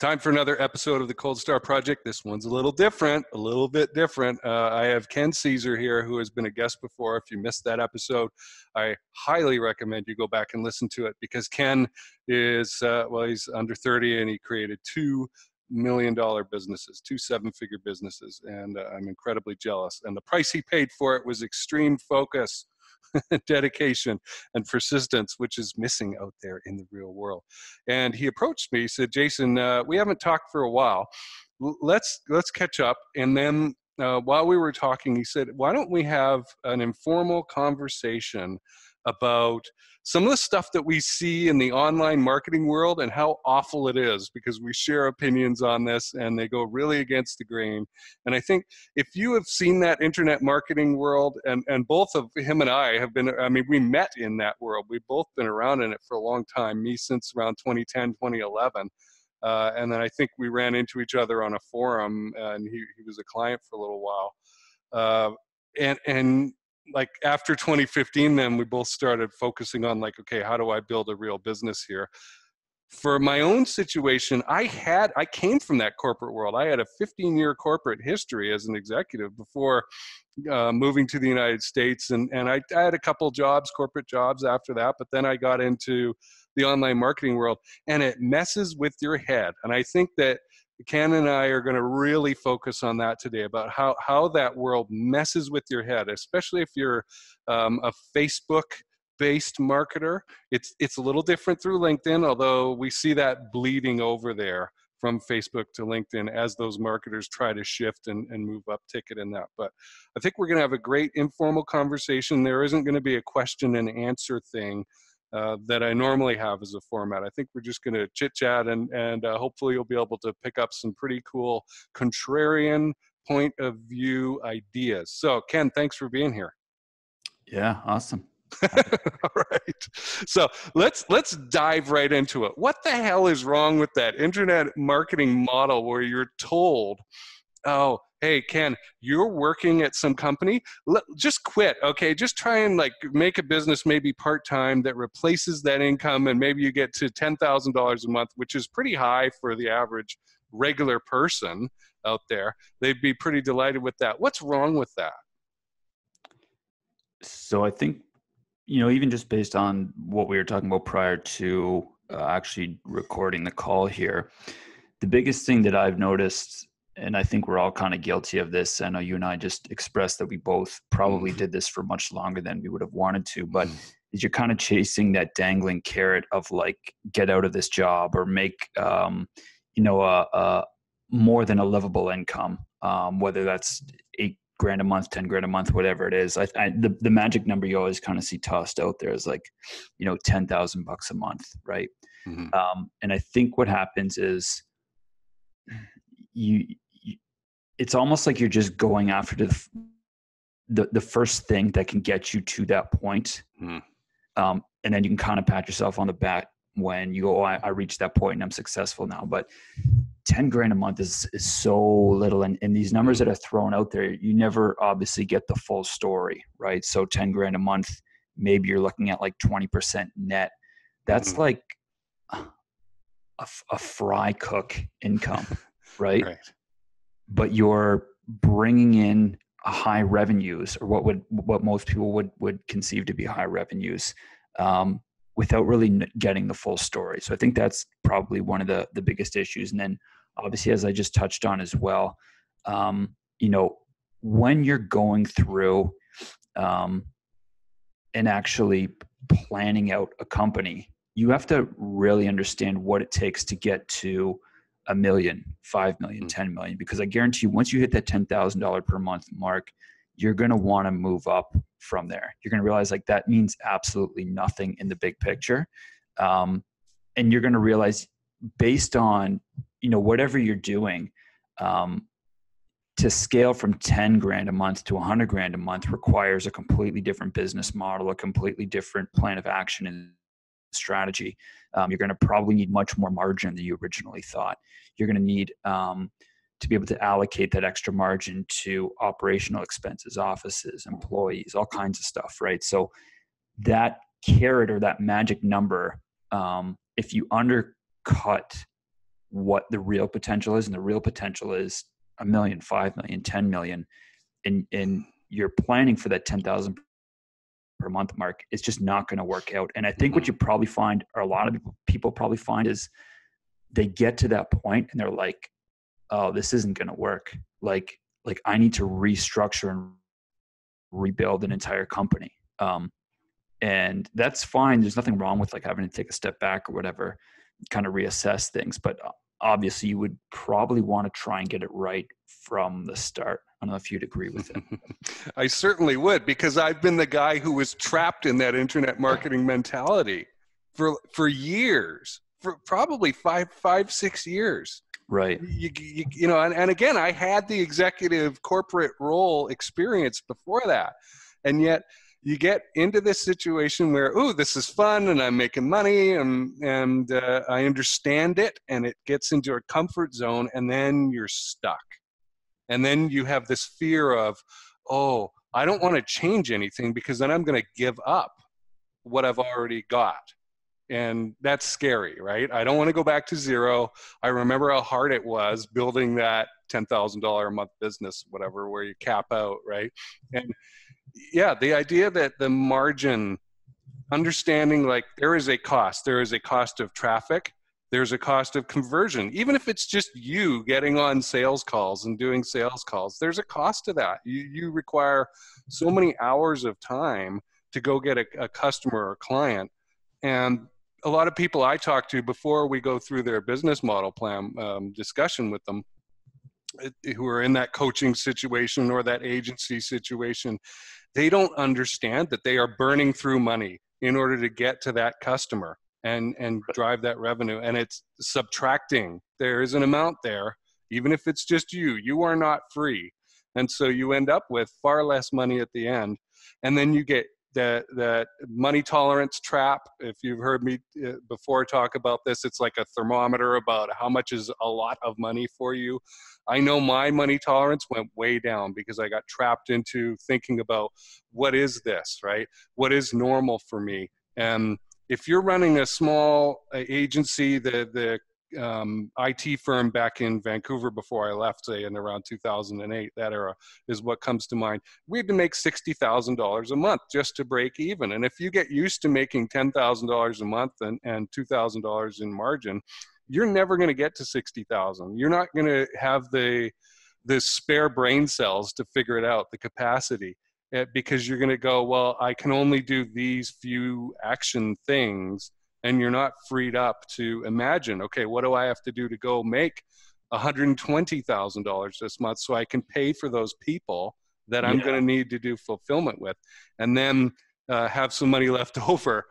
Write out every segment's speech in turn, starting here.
Time for another episode of the Cold Star Project. This one's a little different, a little bit different. Uh, I have Ken Caesar here, who has been a guest before. If you missed that episode, I highly recommend you go back and listen to it because Ken is, uh, well, he's under 30 and he created two million dollar businesses, two seven figure businesses, and uh, I'm incredibly jealous. And the price he paid for it was extreme focus dedication and persistence, which is missing out there in the real world. And he approached me, he said, Jason, uh, we haven't talked for a while. let's let's catch up. And then uh, while we were talking, he said, why don't we have an informal conversation about some of the stuff that we see in the online marketing world and how awful it is because we share opinions on this and they go really against the grain. And I think if you have seen that internet marketing world, and, and both of him and I have been, I mean, we met in that world. We've both been around in it for a long time, me since around 2010, 2011. Uh, and then I think we ran into each other on a forum, and he, he was a client for a little while. Uh, and and like after 2015 then we both started focusing on like okay how do i build a real business here? For my own situation i had i came from that corporate world. I had a 15 year corporate history as an executive before uh, moving to the united states and, and I, I had a couple jobs corporate jobs after that but then i got into the online marketing world and it messes with your head. And i think that Ken and I are going to really focus on that today about how, how that world messes with your head, especially if you're um, a Facebook based marketer. It's, it's a little different through LinkedIn, although we see that bleeding over there from Facebook to LinkedIn as those marketers try to shift and, and move up ticket in that. But I think we're going to have a great informal conversation. There isn't going to be a question and answer thing uh, that I normally have as a format. I think we're just going to chit chat and, and uh, hopefully you'll be able to pick up some pretty cool contrarian point of view ideas. So, Ken, thanks for being here. Yeah, awesome. All right. So let's let's dive right into it. What the hell is wrong with that internet marketing model where you're told, oh, hey ken you're working at some company? Let, just quit okay? Just try and like make a business maybe part-time that replaces that income and maybe you get to $10000 a month which is pretty high for the average regular person out there. They'd be pretty delighted with that. What's wrong with that? So i think you know even just based on what we were talking about prior to uh, actually recording the call here the biggest thing that i've noticed and I think we're all kind of guilty of this. I know you and I just expressed that we both probably mm-hmm. did this for much longer than we would have wanted to, but mm-hmm. is you're kind of chasing that dangling carrot of like get out of this job or make um, you know a, a, more than a livable income, um, whether that's eight grand a month, ten grand a month, whatever it is. I, I the the magic number you always kind of see tossed out there is like you know ten thousand bucks a month, right? Mm-hmm. Um, and I think what happens is you it's almost like you're just going after the the, the first thing that can get you to that point. Mm. Um, and then you can kind of pat yourself on the back when you go, oh, I, I, reached that point and I'm successful now. But 10 grand a month is, is so little. And, and these numbers that are thrown out there, you never obviously get the full story, right? So 10 grand a month, maybe you're looking at like 20% net. That's mm-hmm. like a, a fry cook income, right? right. But you're bringing in high revenues or what would what most people would would conceive to be high revenues um, without really getting the full story. So i think that's probably one of the the biggest issues. And then obviously as i just touched on as well um, you know when you're going through um, and actually planning out a company you have to really understand what it takes to get to a million, five million, mm. 10 million, because I guarantee you, once you hit that $10,000 per month mark, you're going to want to move up from there. You're going to realize like that means absolutely nothing in the big picture. Um, and you're going to realize based on, you know, whatever you're doing, um, to scale from 10 grand a month to 100 grand a month requires a completely different business model, a completely different plan of action and strategy. Um, you're going to probably need much more margin than you originally thought. You're going to need um, to be able to allocate that extra margin to operational expenses, offices, employees, all kinds of stuff, right? So that carrot or that magic number, um, if you undercut what the real potential is and the real potential is a million five million ten million and and you're planning for that 10,000 per month mark it's just not going to work out. And i think what mm-hmm. you probably find or a lot of people probably find is they get to that point and they're like oh this isn't going to work. Like like i need to restructure and rebuild an entire company. Um, and that's fine. There's nothing wrong with like having to take a step back or whatever kind of reassess things. But uh, obviously you would probably want to try and get it right from the start. I don't know if you'd agree with it. I certainly would because i've been the guy who was trapped in that internet marketing mentality for for years for probably five five six years. Right. You, you, you know and, and again i had the executive corporate role experience before that and yet you get into this situation where oh this is fun and i'm making money and and uh, i understand it and it gets into a comfort zone and then you're stuck. And then you have this fear of oh i don't want to change anything because then i'm going to give up what i've already got. And that's scary right? I don't want to go back to zero. I remember how hard it was building that $10000 a month business whatever where you cap out right? And yeah the idea that the margin understanding like there is a cost there is a cost of traffic there's a cost of conversion. Even if it's just you getting on sales calls and doing sales calls there's a cost to that. You, you require so many hours of time to go get a, a customer or client. And a lot of people i talk to before we go through their business model plan um, discussion with them who are in that coaching situation or that agency situation they don't understand that they are burning through money in order to get to that customer and and drive that revenue. And it's subtracting. There is an amount there even if it's just you. You are not free. And so you end up with far less money at the end. And then you get that that money tolerance trap if you've heard me uh, before talk about this it's like a thermometer about how much is a lot of money for you. I know my money tolerance went way down because i got trapped into thinking about what is this right? What is normal for me? And if you're running a small uh, agency the the um, IT firm back in Vancouver before I left, say in around 2008, that era is what comes to mind. We had to make $60,000 a month just to break even. And if you get used to making $10,000 a month and, and $2,000 in margin, you're never going to get to 60,000. You're not going to have the, the spare brain cells to figure it out, the capacity. Eh, because you're going to go, well, I can only do these few action things and you're not freed up to imagine okay what do i have to do to go make $120000 this month so i can pay for those people that i'm yeah. going to need to do fulfillment with and then uh, have some money left over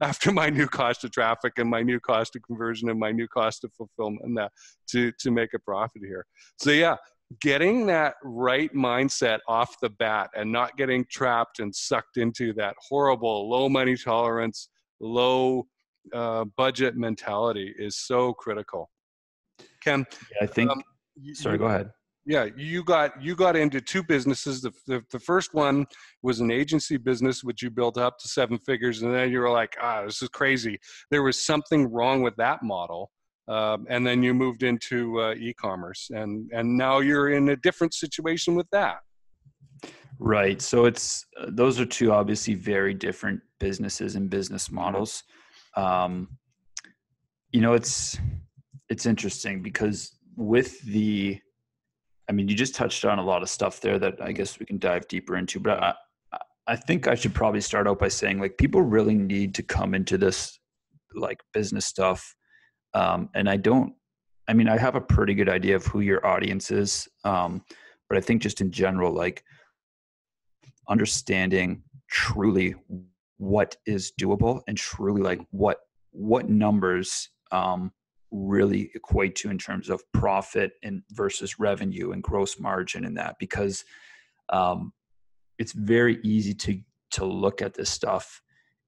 after my new cost of traffic and my new cost of conversion and my new cost of fulfillment and that to to make a profit here so yeah getting that right mindset off the bat and not getting trapped and sucked into that horrible low money tolerance low uh, budget mentality is so critical. Ken, yeah, I think. Um, sorry, go ahead. Yeah, you got you got into two businesses. The, the, the first one was an agency business, which you built up to seven figures, and then you were like, ah, this is crazy. There was something wrong with that model. Um, and then you moved into uh, e-commerce and and now you're in a different situation with that Right. So it's uh, those are two obviously very different businesses and business models. Um, you know, it's it's interesting because with the, I mean, you just touched on a lot of stuff there that I guess we can dive deeper into. But I, I think I should probably start out by saying like people really need to come into this like business stuff, um, and I don't. I mean, I have a pretty good idea of who your audience is, um, but I think just in general, like understanding truly what is doable and truly like what what numbers um, really equate to in terms of profit and versus revenue and gross margin and that because um, it's very easy to to look at this stuff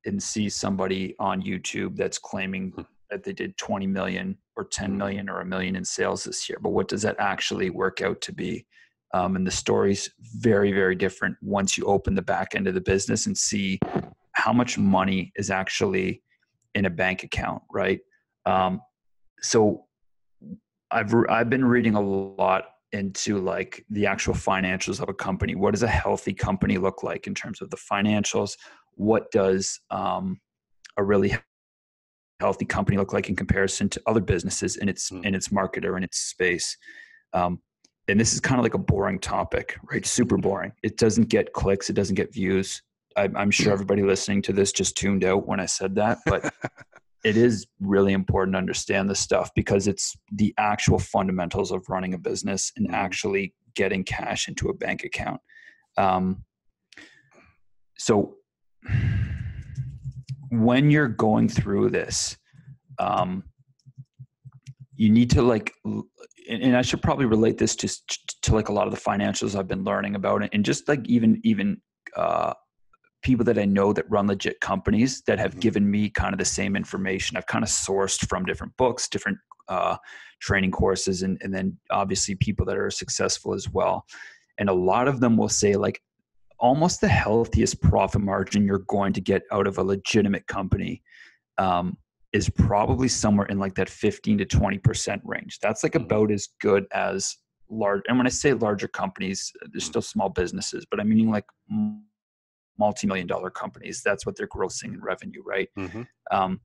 and see somebody on YouTube that's claiming hmm. that they did 20 million or 10 hmm. or a million in sales this year but what does that actually work out to be um, and the story's very, very different once you open the back end of the business and see how much money is actually in a bank account, right? Um, so I've I've been reading a lot into like the actual financials of a company. What does a healthy company look like in terms of the financials? What does um, a really healthy company look like in comparison to other businesses in its mm. in its market or in its space? Um, and this is kind of like a boring topic, right? Super boring. It doesn't get clicks. It doesn't get views. I, I'm sure everybody listening to this just tuned out when I said that, but it is really important to understand this stuff because it's the actual fundamentals of running a business and mm-hmm. actually getting cash into a bank account. Um, so when you're going through this, um, you need to like, and I should probably relate this just to, to like a lot of the financials I've been learning about, and just like even even uh, people that I know that run legit companies that have mm-hmm. given me kind of the same information. I've kind of sourced from different books, different uh, training courses, and, and then obviously people that are successful as well. And a lot of them will say, like, almost the healthiest profit margin you're going to get out of a legitimate company um, is probably somewhere in like that 15 to 20% range. That's like mm-hmm. about as good as large. And when I say larger companies, there's mm-hmm. still small businesses, but I'm meaning like multi-million dollar companies that's what they're grossing in revenue right mm-hmm. um,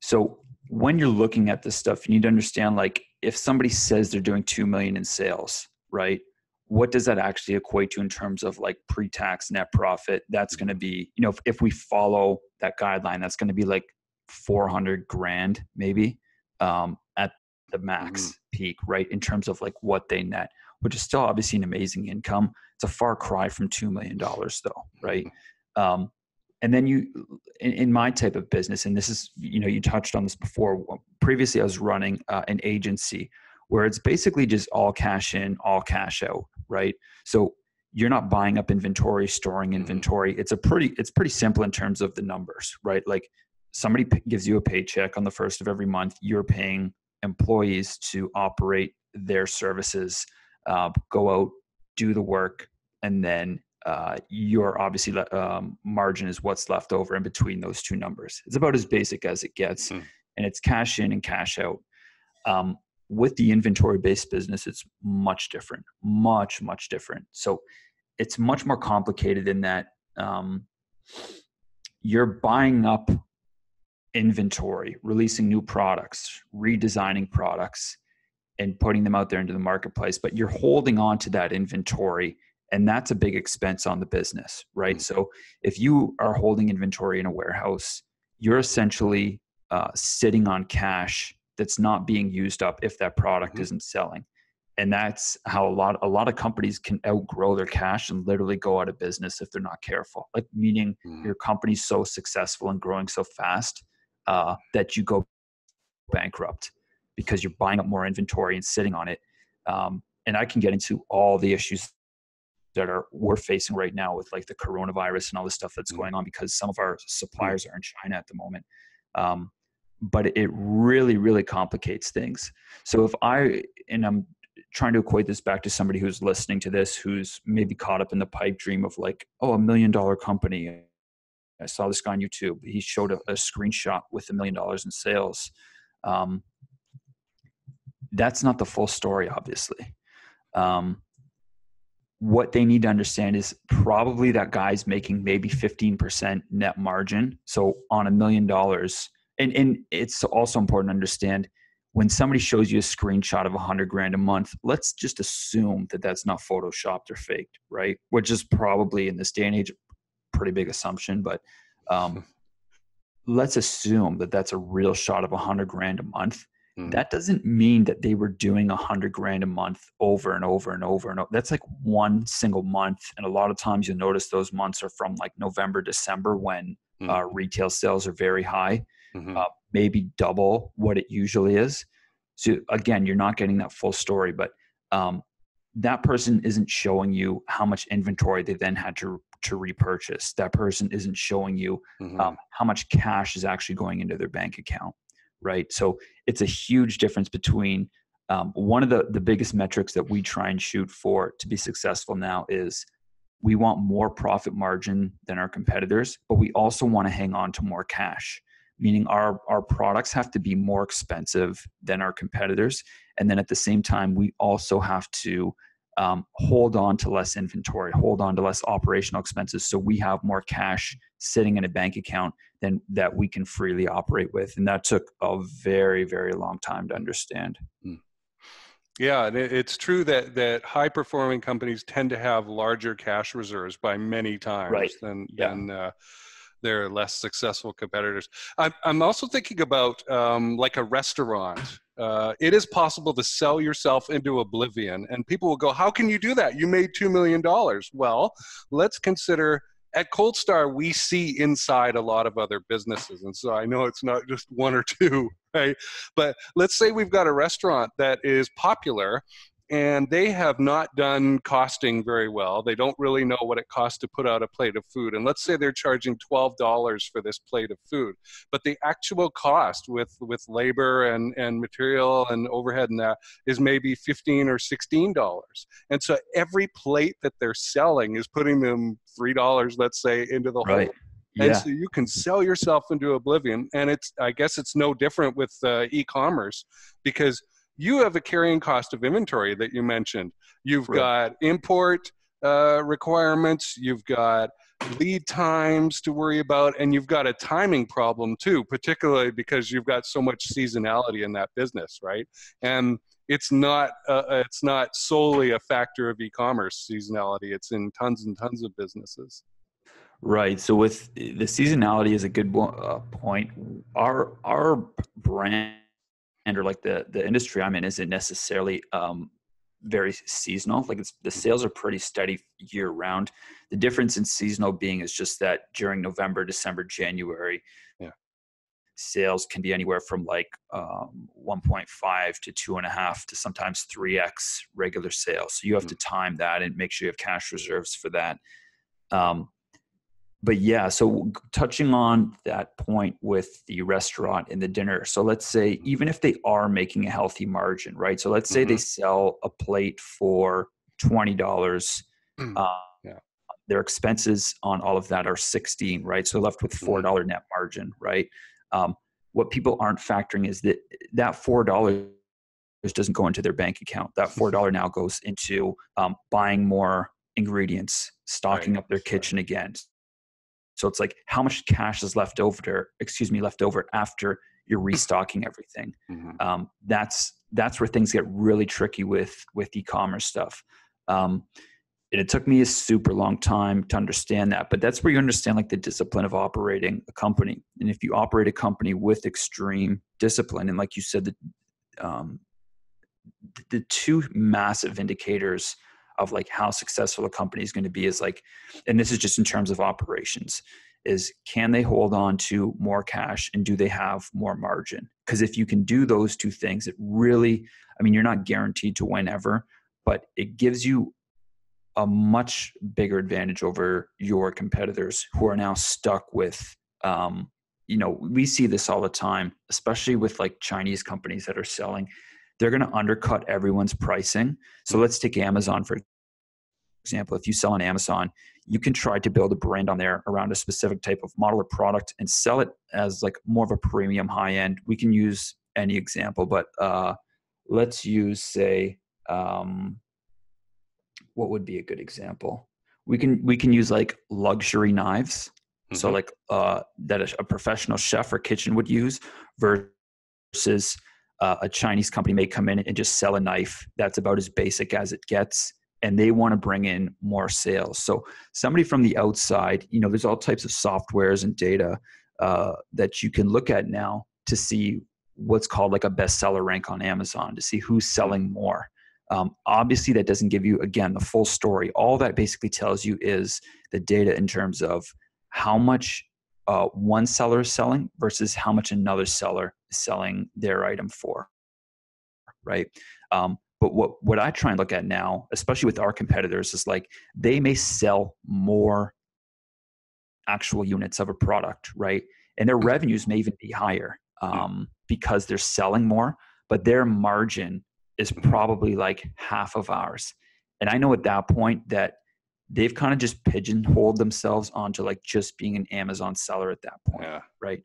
so when you're looking at this stuff you need to understand like if somebody says they're doing 2 million in sales right what does that actually equate to in terms of like pre-tax net profit that's going to be you know if, if we follow that guideline that's going to be like 400 grand maybe um, at the max mm-hmm. peak right in terms of like what they net which is still obviously an amazing income. It's a far cry from $2 million though, right? Um, and then you, in, in, my type of business, and this is, you know, you touched on this before. Previously, I was running uh, an agency where it's basically just all cash in, all cash out, right? So you're not buying up inventory, storing mm-hmm. inventory. It's a pretty, it's pretty simple in terms of the numbers, right? Like somebody p- gives you a paycheck on the first of every month. You're paying employees to operate their services uh, go out, do the work, and then uh, your obviously um, margin is what's left over in between those two numbers. It's about as basic as it gets, mm. and it's cash in and cash out. Um, with the inventory based business, it's much different, much much different. So it's much more complicated in that um, you're buying up inventory, releasing new products, redesigning products, and putting them out there into the marketplace, but you're holding on to that inventory and that's a big expense on the business, right? Mm-hmm. So if you are holding inventory in a warehouse, you're essentially uh, sitting on cash that's not being used up if that product mm-hmm. isn't selling. And that's how a lot a lot of companies can outgrow their cash and literally go out of business if they're not careful. Like meaning mm-hmm. your company's so successful and growing so fast uh, that you go bankrupt because you're buying up more inventory and sitting on it. Um, and I can get into all the issues that are we're facing right now with like the coronavirus and all the stuff that's mm-hmm. going on because some of our suppliers are in China at the moment. Um, but it really, really complicates things. So if I and I'm trying to equate this back to somebody who's listening to this who's maybe caught up in the pipe dream of like, oh, a million dollar company. I saw this guy on YouTube. He showed a, a screenshot with a million dollars in sales. Um, that's not the full story, obviously. Um, what they need to understand is probably that guy's making maybe 15% net margin. So on a million dollars, and, and it's also important to understand when somebody shows you a screenshot of a hundred grand a month, let's just assume that that's not photoshopped or faked, right? Which is probably in this day and age, a pretty big assumption, but um, let's assume that that's a real shot of a hundred grand a month Mm. That doesn't mean that they were doing a hundred grand a month over and over and over and over. That's like one single month, and a lot of times you'll notice those months are from like November, December when mm. uh, retail sales are very high, mm-hmm. uh, maybe double what it usually is. So again, you're not getting that full story, but um, that person isn't showing you how much inventory they then had to to repurchase. That person isn't showing you mm-hmm. um, how much cash is actually going into their bank account right? So it's a huge difference between um, one of the, the biggest metrics that we try and shoot for to be successful now is we want more profit margin than our competitors, but we also want to hang on to more cash. meaning our our products have to be more expensive than our competitors and then at the same time we also have to um, hold on to less inventory hold on to less operational expenses so we have more cash sitting in a bank account than that we can freely operate with and that took a very very long time to understand mm. Yeah, and it's true that that high performing companies tend to have larger cash reserves by many times right. than yeah. than uh, their less successful competitors. I'm I'm also thinking about um, like a restaurant. Uh, it is possible to sell yourself into oblivion, and people will go, "How can you do that? You made two million dollars." Well, let's consider at Cold Star, we see inside a lot of other businesses. And so I know it's not just one or two, right? But let's say we've got a restaurant that is popular and they have not done costing very well. They don't really know what it costs to put out a plate of food. And let's say they're charging $12 for this plate of food, but the actual cost with, with labor and, and material and overhead and that is maybe 15 or $16. And so every plate that they're selling is putting them $3, let's say, into the right. hole. And so you can sell yourself into oblivion. And it's, I guess it's no different with uh, e-commerce because you have a carrying cost of inventory that you mentioned. You've right. got import uh, requirements, you've got lead times to worry about, and you've got a timing problem too, particularly because you've got so much seasonality in that business, right? And it's not uh, it's not solely a factor of e-commerce seasonality. It's in tons and tons of businesses. Right. So with the seasonality is a good uh, point. Our our brand or like the the industry I'm in isn't necessarily um, very seasonal. Like the sales are pretty steady year round. The difference in seasonal being is just that during November, December, January, yeah. sales can be anywhere from like um, 1.5 to two and a half to sometimes 3x regular sales. So you have mm-hmm. to time that and make sure you have cash reserves for that. Um, but yeah, so touching on that point with the restaurant and the dinner. So let's say mm-hmm. even if they are making a healthy margin, right? So let's say mm-hmm. they sell a plate for twenty dollars. Mm. Uh, yeah. Their expenses on all of that are sixteen, right? So left with four mm-hmm. net margin, right? Um, what people aren't factoring is that that four dollars doesn't go into their bank account. That four dollar now goes into um, buying more ingredients, stocking right. up their kitchen again, so it's like how much cash is left over, excuse me, left over after you're restocking everything. Mm-hmm. Um, that's that's where things get really tricky with with e-commerce stuff. Um, and it took me a super long time to understand that, but that's where you understand like the discipline of operating a company. And if you operate a company with extreme discipline, and like you said, the um, the two massive indicators of like how successful a company is going to be is like and this is just in terms of operations is can they hold on to more cash and do they have more margin? Because if you can do those two things it really i mean you're not guaranteed to win ever but it gives you a much bigger advantage over your competitors who are now stuck with um, you know we see this all the time especially with like chinese companies that are selling they're going to undercut everyone's pricing. So let's take Amazon for example. If you sell on Amazon, you can try to build a brand on there around a specific type of model or product and sell it as like more of a premium high end. We can use any example, but uh, let's use say um, what would be a good example? We can we can use like luxury knives. Mm-hmm. So like uh, that a professional chef or kitchen would use versus uh, a Chinese company may come in and just sell a knife that's about as basic as it gets and they want to bring in more sales. So somebody from the outside, you know, there's all types of softwares and data uh, that you can look at now to see what's called like a bestseller rank on Amazon to see who's selling more. Um, obviously, that doesn't give you again the full story. All that basically tells you is the data in terms of how much uh, one seller is selling versus how much another seller selling their item for right? Um, but what, what i try and look at now especially with our competitors is like they may sell more actual units of a product right? And their revenues may even be higher um, because they're selling more but their margin is probably like half of ours. And i know at that point that they've kind of just pigeonholed themselves onto like just being an Amazon seller at that point, yeah. right?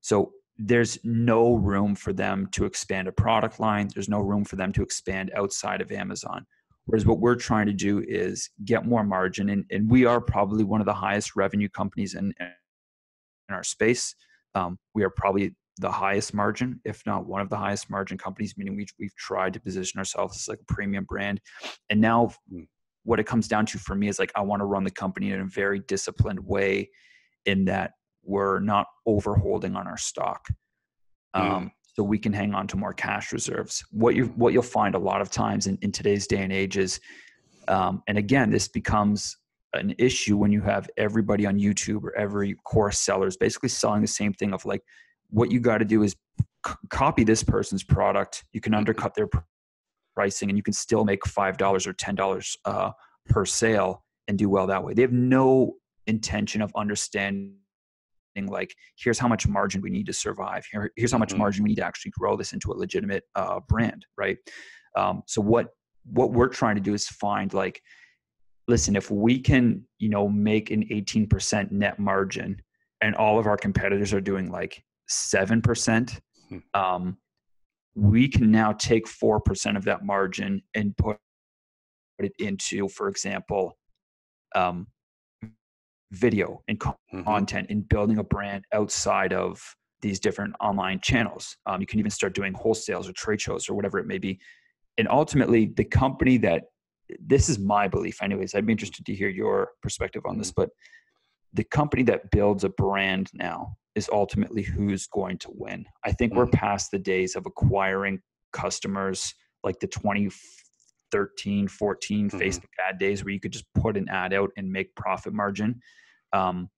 So there's no room for them to expand a product line. There's no room for them to expand outside of Amazon. Whereas what we're trying to do is get more margin, and, and we are probably one of the highest revenue companies in, in our space. Um, we are probably the highest margin, if not one of the highest margin companies, meaning we've, we've tried to position ourselves as like a premium brand. And now hmm. what it comes down to for me is like, I want to run the company in a very disciplined way in that we're not overholding on our stock. Um, mm. So we can hang on to more cash reserves. What you what you'll find a lot of times in, in today's day and age is, um, and again, this becomes an issue when you have everybody on YouTube or every course seller is basically selling the same thing of like, what you got to do is c- copy this person's product. You can mm-hmm. undercut their pricing, and you can still make five dollars or ten dollars uh, per sale and do well that way. They have no intention of understanding like here's how much margin we need to survive Here, here's how much mm-hmm. margin we need to actually grow this into a legitimate uh, brand right um, so what what we're trying to do is find like listen if we can you know make an 18% net margin and all of our competitors are doing like 7% hmm. um, we can now take 4% of that margin and put it into for example um, video and mm-hmm. content and building a brand outside of these different online channels. Um, you can even start doing wholesales or trade shows or whatever it may be. And ultimately, the company that this is my belief, anyways. I'd be interested to hear your perspective on this, mm-hmm. but the company that builds a brand now is ultimately who's going to win. I think mm-hmm. we're past the days of acquiring customers like the 2013, 14 mm-hmm. Facebook ad days where you could just put an ad out and make profit margin um,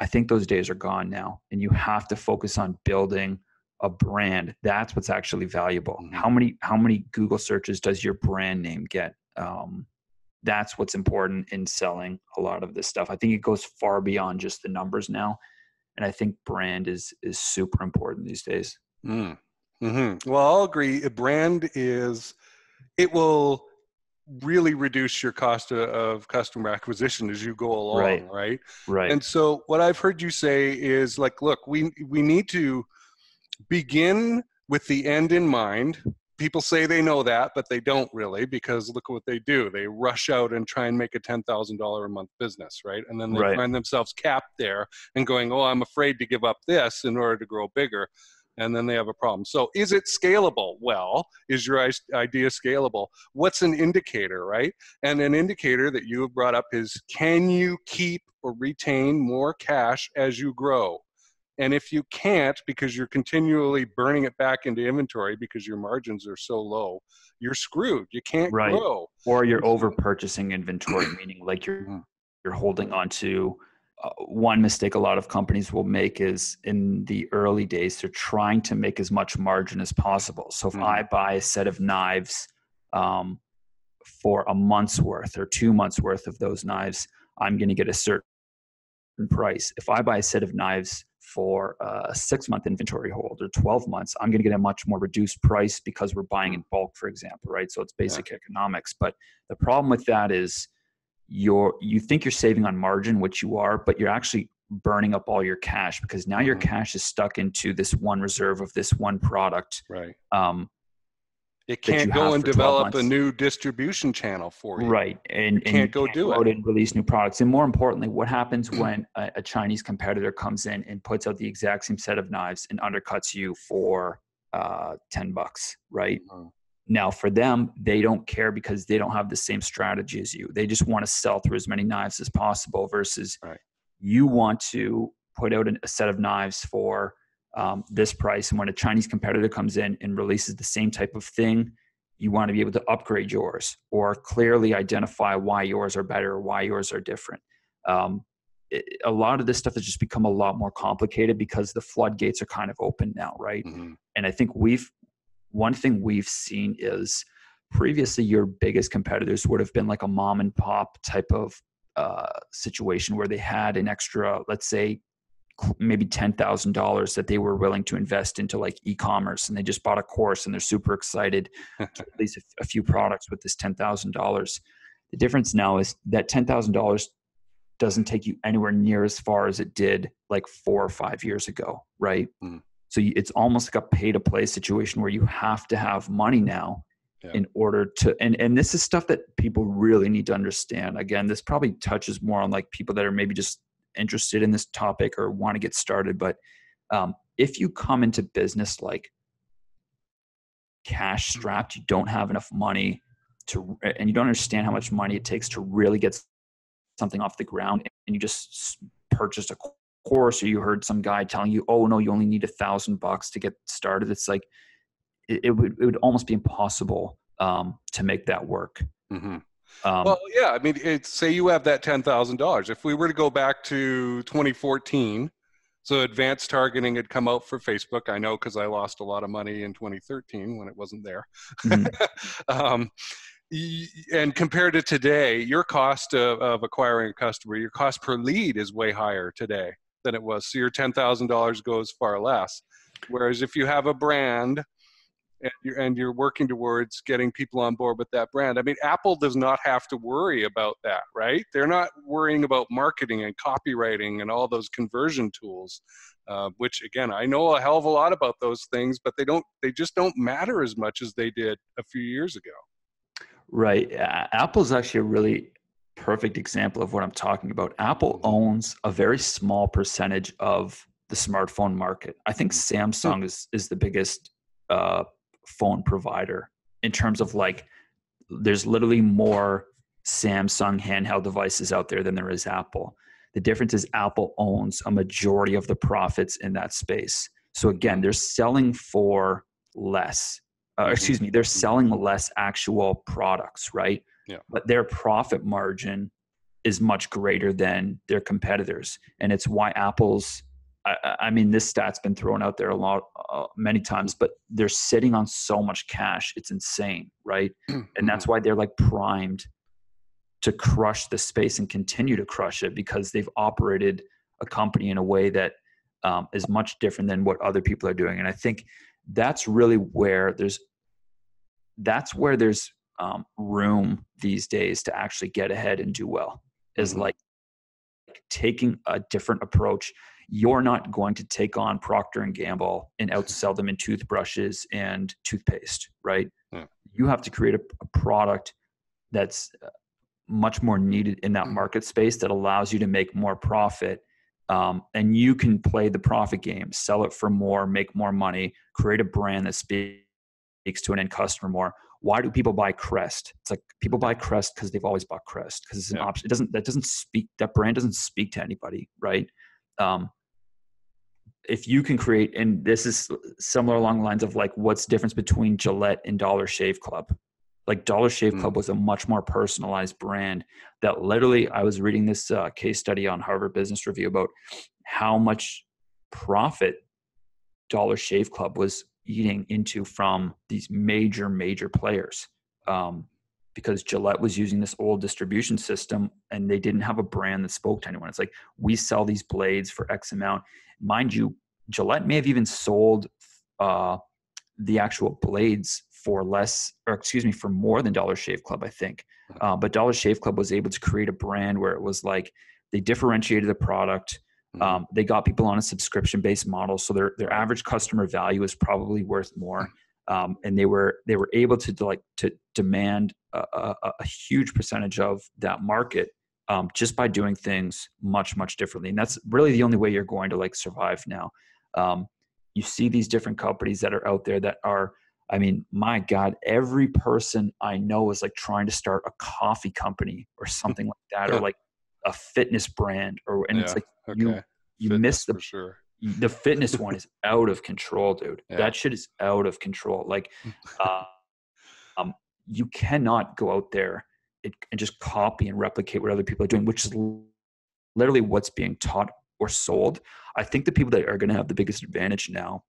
I think those days are gone now, and you have to focus on building a brand. That's what's actually valuable. Mm-hmm. How many how many Google searches does your brand name get? Um, that's what's important in selling a lot of this stuff. I think it goes far beyond just the numbers now, and I think brand is is super important these days. Mm. Mm-hmm. Well, I'll agree. A brand is it will really reduce your cost uh, of customer acquisition as you go along right. right? Right. And so what i've heard you say is like look we we need to begin with the end in mind. People say they know that but they don't really because look what they do. They rush out and try and make a $10000 a month business right? And then they right. find themselves capped there and going oh i'm afraid to give up this in order to grow bigger and then they have a problem. So is it scalable? Well, is your idea scalable? What's an indicator, right? And an indicator that you have brought up is can you keep or retain more cash as you grow? And if you can't because you're continually burning it back into inventory because your margins are so low, you're screwed. You can't right. grow. Or you're over purchasing inventory, meaning like you're mm. you're holding on to uh, one mistake a lot of companies will make is in the early days they're trying to make as much margin as possible so if mm-hmm. i buy a set of knives um, for a month's worth or two months worth of those knives i'm going to get a certain price if i buy a set of knives for a six month inventory hold or 12 months i'm going to get a much more reduced price because we're buying in bulk for example right so it's basic yeah. economics but the problem with that is you're you think you're saving on margin which you are but you're actually burning up all your cash because now mm-hmm. your cash is stuck into this one reserve of this one product right. um it can't go and develop a new distribution channel for you. Right and, you can't and go can't do it. and release new products. And more importantly what happens when a, a, chinese competitor comes in and puts out the exact same set of knives and undercuts you for uh, 10 bucks right? Mm-hmm. Now, for them, they don't care because they don't have the same strategy as you. They just want to sell through as many knives as possible versus right. you want to put out a set of knives for um, this price. And when a Chinese competitor comes in and releases the same type of thing, you want to be able to upgrade yours or clearly identify why yours are better or why yours are different. Um, it, a lot of this stuff has just become a lot more complicated because the floodgates are kind of open now, right? Mm-hmm. And I think we've one thing we've seen is previously your biggest competitors would have been like a mom and pop type of uh, situation where they had an extra, let's say, maybe ten thousand dollars that they were willing to invest into like e-commerce, and they just bought a course and they're super excited to release a, a few products with this ten thousand dollars. The difference now is that ten thousand dollars doesn't take you anywhere near as far as it did like four or five years ago, right? Mm. So it's almost like a pay to play situation where you have to have money now yeah. in order to and and this is stuff that people really need to understand. Again, this probably touches more on like people that are maybe just interested in this topic or want to get started. But um, if you come into business like cash strapped, you don't have enough money to, and you don't understand how much money it takes to really get something off the ground, and you just purchased a course or you heard some guy telling you, oh no, you only need a thousand bucks to get started. It's like it, it, would it would almost be impossible um, to make that work. Mm-hmm. Um, well, yeah, I mean, say you have that ten thousand dollars. If we were to go back to 2014, so advanced targeting had come out for Facebook. I know because I lost a lot of money in 2013 when it wasn't there. Mm-hmm. um, and compared to today, your cost of, of, acquiring a customer, your cost per lead is way higher today than it was. So your $10,000 goes far less. Whereas if you have a brand and you're, and you're working towards getting people on board with that brand, I mean, Apple does not have to worry about that, right? They're not worrying about marketing and copywriting and all those conversion tools. Uh, which again, I know a hell of a lot about those things, but they don't, they just don't matter as much as they did a few years ago. Right. Apple is actually a really perfect example of what I'm talking about. Apple owns a very small percentage of the smartphone market. I think mm-hmm. Samsung is is the biggest uh, phone provider in terms of like. There's literally more Samsung handheld devices out there than there is Apple. The difference is Apple owns a majority of the profits in that space. So again, they're selling for less. Uh, mm-hmm. excuse me, they're selling less actual products, right? Yeah. but their profit margin is much greater than their competitors. And it's why apple's i, I mean this stat's been thrown out there a lot uh, many times but they're sitting on so much cash it's insane right? And that's why they're like primed to crush the space and continue to crush it because they've operated a company in a way that um, is much different than what other people are doing. And i think that's really where there's that's where there's um, room these days to actually get ahead and do well is mm-hmm. like taking a different approach you're not going to take on procter and gamble and outsell them in toothbrushes and toothpaste right yeah. you have to create a, a, product that's uh, much more needed in that mm. market space that allows you to make more profit um, and you can play the profit game sell it for more make more money create a brand that speaks to an end customer more why do people buy crest it's like people buy crest because they've always bought crest because it's an yeah. option it doesn't that doesn't speak that brand doesn't speak to anybody right um, if you can create and this is similar along the lines of like what's the difference between gillette and dollar shave club like dollar shave club mm. was a much more personalized brand that literally i was reading this uh, case study on harvard business review about how much profit dollar shave club was eating into from these major, major players. Um, because Gillette was using this old distribution system and they didn't have a brand that spoke to anyone. It's like, we sell these blades for X amount. Mind you, Gillette may have even sold uh, the actual blades for less, or excuse me, for more than Dollar Shave Club, I think. Uh, but Dollar Shave Club was able to create a brand where it was like they differentiated the product. Mm-hmm. Um, they got people on a subscription based model, so their their average customer value is probably worth more. Um, and they were they were able to like to demand a, a, a huge percentage of that market um, just by doing things much much differently. And that's really the only way you're going to like survive now. Um, you see these different companies that are out there that are I mean, my God, every person I know is like trying to start a coffee company or something like that, or like a fitness brand, or and yeah. it's like Okay. You you fitness miss the for sure. The fitness one is out of control, dude. Yeah. That shit is out of control. Like, uh, um, you cannot go out there and, and just copy and replicate what other people are doing, which is literally what's being taught or sold. I think the people that are going to have the biggest advantage now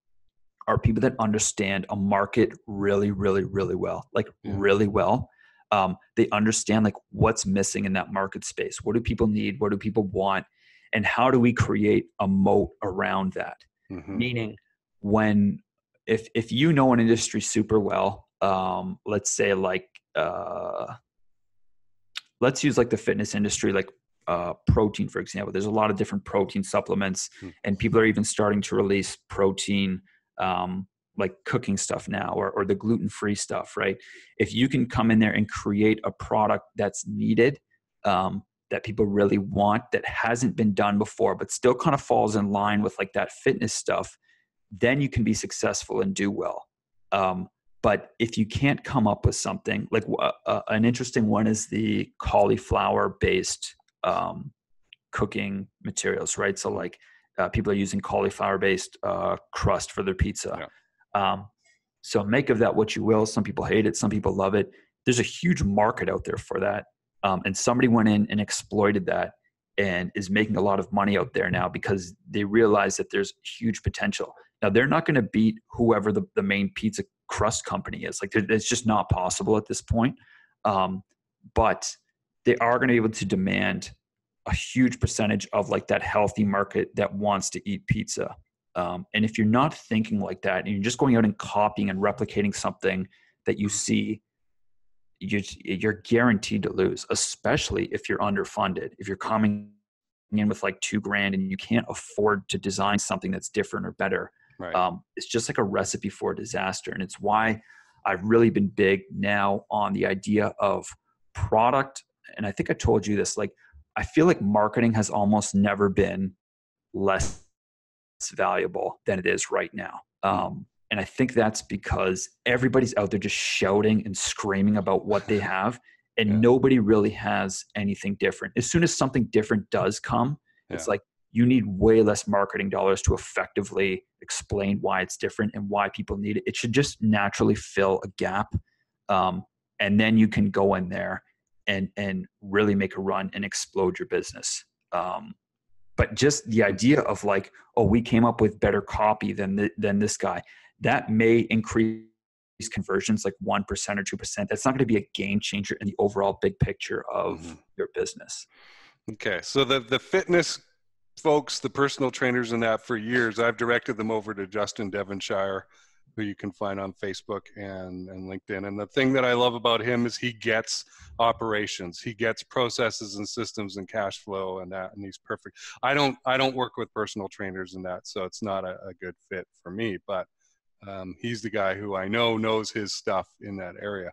are people that understand a market really, really, really well, like yeah. really well. Um, they understand like what's missing in that market space. What do people need? What do people want? And how do we create a moat around that mm-hmm. meaning when if if you know an industry super well um, let's say like uh, let's use like the fitness industry like uh, protein, for example. There's a lot of different protein supplements, Hmm. and people are even starting to release protein um, like cooking stuff now or, or the gluten free stuff, right? If you can come in there and create a product that's needed, um, that people really want, that hasn't been done before, but still kind of falls in line with like that fitness stuff, then you can be successful and do well. Um, but if you can't come up with something like uh, uh, an interesting one is the cauliflower based um, cooking materials, right? So like uh, people are using cauliflower based uh, crust for their pizza. Um, so make of that what you will. Some people hate it, some people love it. There's a huge market out there for that. Um, and somebody went in and exploited that and is making a lot of money out there now because they realize that there's huge potential. Now they're not going to beat whoever the, the main pizza crust company is. Like it's just not possible at this point. Um, but they are going to be able to demand a huge percentage of like that healthy market that wants to eat pizza. Um, and if you're not thinking like that and you're just going out and copying and replicating something that you see, you're, you're guaranteed to lose, especially if you're underfunded. If you're coming in with like two grand and you can't afford to design something that's different or better, Right. um, it's just like a recipe for disaster. And it's why I've really been big now on the idea of product. And I think I told you this like, I feel like marketing has almost never been less valuable than it is right now. Um, and I think that's because everybody's out there just shouting and screaming about what they have, and Yeah. nobody really has anything different. As soon as something different does come, it's like you need way less marketing dollars to effectively explain why it's different and why people need it. It should just naturally fill a gap. Um, and then you can go in there and and really make a run and explode your business. Um, but just the idea of like, oh, we came up with better copy than th- than this guy, that may increase conversions like one percent or two percent. That's not going to be a game changer in the overall big picture of Mhm. your business. Okay, so the the fitness folks, the personal trainers and that for years, I've directed them over to Justin Devonshire, who you can find on Facebook and, and LinkedIn. And the thing that I love about him is he gets operations, he gets processes and systems and cash flow and that, and he's perfect. I don't I don't work with personal trainers and that, so it's not a, a good fit for me. But um, he's the guy who I know knows his stuff in that area.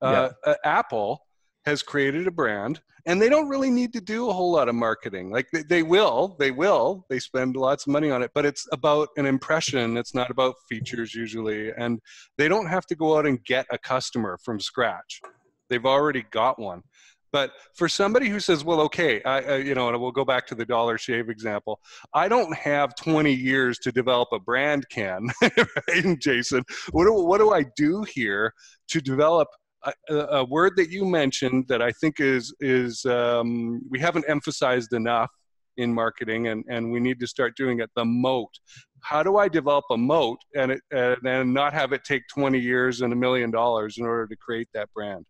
Uh, uh, Apple has created a brand and they don't really need to do a whole lot of marketing. Like they, they will they will they spend lots of money on it but it's about an impression. It's not about features usually and they don't have to go out and get a customer from scratch. They've already got one but for somebody who says well okay i, you know and we'll go back to the dollar shave example i don't have 20 years to develop a brand can right jason what do, what do i do here to develop a, a word that you mentioned that I think is is um, we haven't emphasized enough in marketing, and and we need to start doing it. The moat. How do I develop a moat and it, and, and not have it take 20 years and a million dollars in order to create that brand?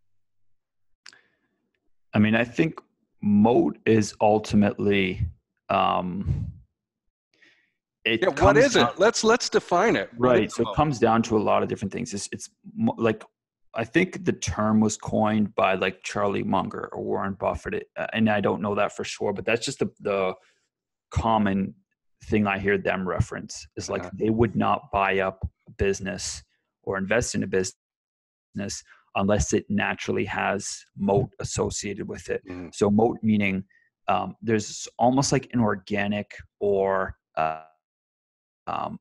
I mean, I think moat is ultimately um, it Yeah, what is down- it? Let's let's define it. Right so it comes down to a lot of different things it's, it's like i think the term was coined by like charlie munger or warren buffett uh, and i don't know that for sure but that's just the, the common thing i hear them reference is like Uh-huh. they would not buy up a business or invest in a business unless it naturally has moat associated with it Mhm. so moat meaning um, there's almost like an organic or uh, um,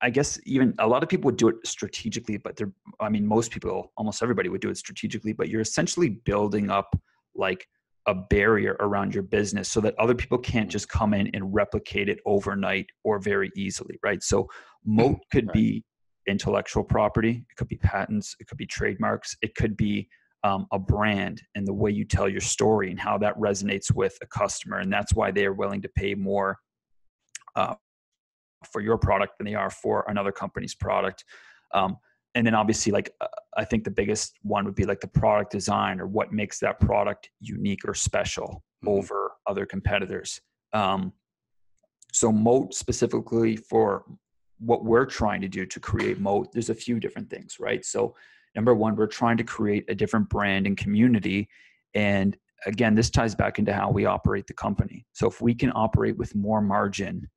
I guess even a lot of people would do it strategically, but they're, I mean, most people, almost everybody would do it strategically, but you're essentially building up like a barrier around your business so that other people can't just come in and replicate it overnight or very easily, right? So, moat could Right. be intellectual property, it could be patents, it could be trademarks, it could be um, a brand and the way you tell your story and how that resonates with a customer. And that's why they are willing to pay more uh, for your product than they are for another company's product. Um, and then obviously, like uh, I think the biggest one would be like the product design or what makes that product unique or special Mhm. over other competitors. Um, so moat specifically for what we're trying to do to create moat, there's a few different things, right? So number one, we're trying to create a different brand and community. And again, this ties back into how we operate the company. So if we can operate with more margin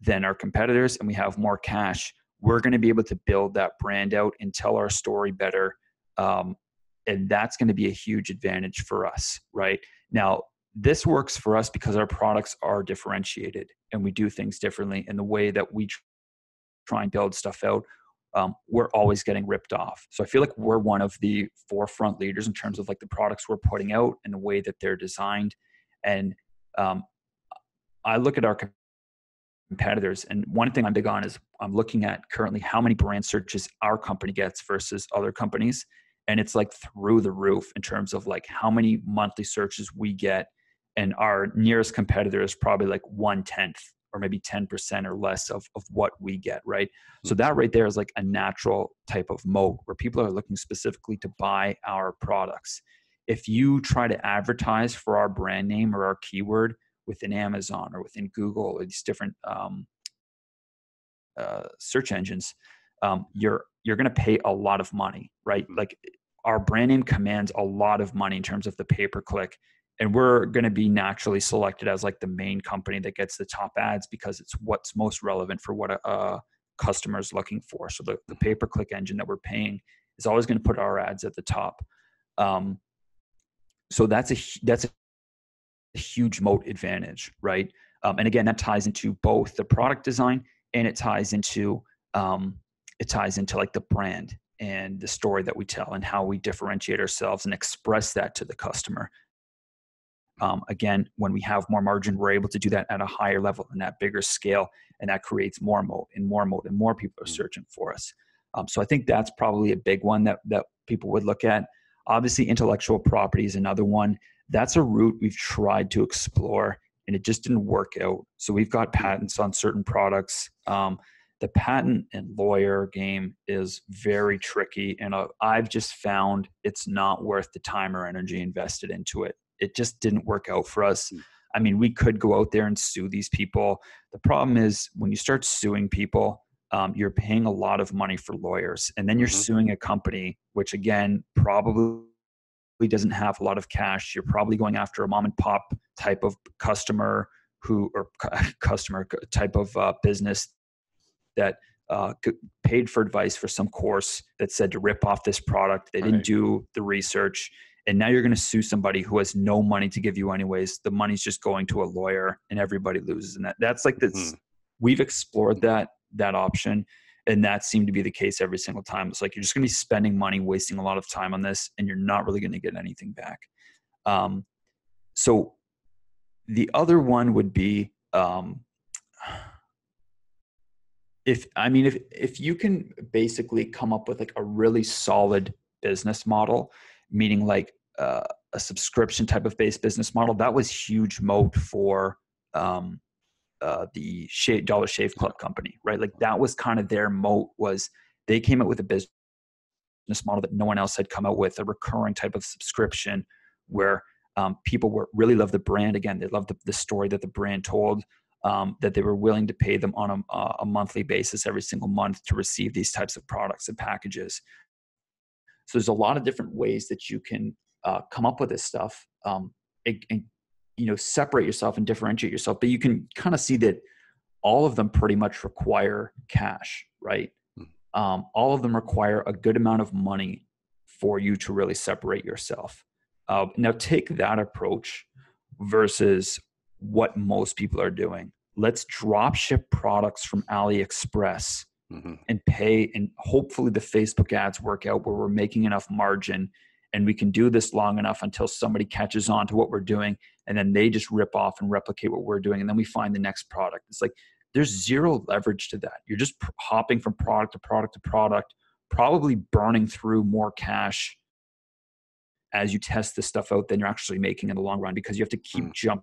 than our competitors and we have more cash, we're going to be able to build that brand out and tell our story better. Um, and that's going to be a huge advantage for us, right? Now, this works for us because our products are differentiated and we do things differently. And the way that we try and build stuff out, um, we're always getting ripped off. So I feel like we're one of the forefront leaders in terms of like the products we're putting out and the way that they're designed. And um, I look at our competitors, and one thing I'm big on is I'm looking at currently how many brand searches our company gets versus other companies, and it's like through the roof in terms of like how many monthly searches we get, and our nearest competitor is probably like one tenth or maybe 10% or less of, of what we get, right? So that right there is like a natural type of moat where people are looking specifically to buy our products. If you try to advertise for our brand name or our keyword within Amazon or within Google or these different um, uh, search engines, um, you're you're going to pay a lot of money, right? Like our brand name commands a lot of money in terms of the pay per click and we're going to be naturally selected as like the main company that gets the top ads because it's what's most relevant for what a, a customer is looking for. So the, the pay-per-click engine that we're paying is always going to put our ads at the top. Um, so that's a that's a huge moat advantage right? Um, and again that ties into both the product design and it ties into um, it ties into like the brand and the story that we tell and how we differentiate ourselves and express that to the customer um, again, when we have more margin, we're able to do that at a higher level and at bigger scale, and that creates more moat and more moat, and more people are mm. searching for us. Um, so I think that's probably a big one that that people would look at. Obviously, intellectual property is another one. That's a route we've tried to explore, and it just didn't work out. So we've got patents on certain products. Um, the patent and lawyer game is very tricky, and uh, I've just found it's not worth the time or energy invested into it it just didn't work out for us. Hmm. I mean, we could go out there and sue these people. The problem is when you start suing people, um, you're paying a lot of money for lawyers, and then you're mm-hmm. suing a company, which again probably doesn't have a lot of cash. You're probably going after a mom and pop type of customer who or customer type of uh, business that uh, paid for advice for some course that said to rip off this product. They didn't right. do the research and now you're going to sue somebody who has no money to give you anyways. The money's just going to a lawyer and everybody loses and that. That's like this mm-hmm. we've explored that that option and that seemed to be the case every single time. It's like you're just going to be spending money wasting a lot of time on this and you're not really going to get anything back. Um, so the other one would be um, if i mean if if you can basically come up with like a really solid business model meaning like uh, a subscription type of based business model, that was huge moat for um, uh, the shave, Dollar Shave Club company, right? Like that was kind of their moat was they came up with a business model that no one else had come out with, a recurring type of subscription where um, people were really love the brand. Again, they loved the, the story that the brand told. Um, that they were willing to pay them on a, a monthly basis every single month to receive these types of products and packages. So there's a lot of different ways that you can uh, come up with this stuff um, and, and you know separate yourself and differentiate yourself but you can kind of see that all of them pretty much require cash right hmm. um, all of them require a good amount of money for you to really separate yourself uh, now take that approach versus what most people are doing let's drop ship products from aliexpress mm-hmm. and pay and hopefully the facebook ads work out where we're making enough margin and we can do this long enough until somebody catches on to what we're doing and then they just rip off and replicate what we're doing and then we find the next product. It's like there's zero leverage to that. You're just hopping from product to product to product probably burning through more cash as you test this stuff out than you're actually making in the long run because you have to keep mm. jumping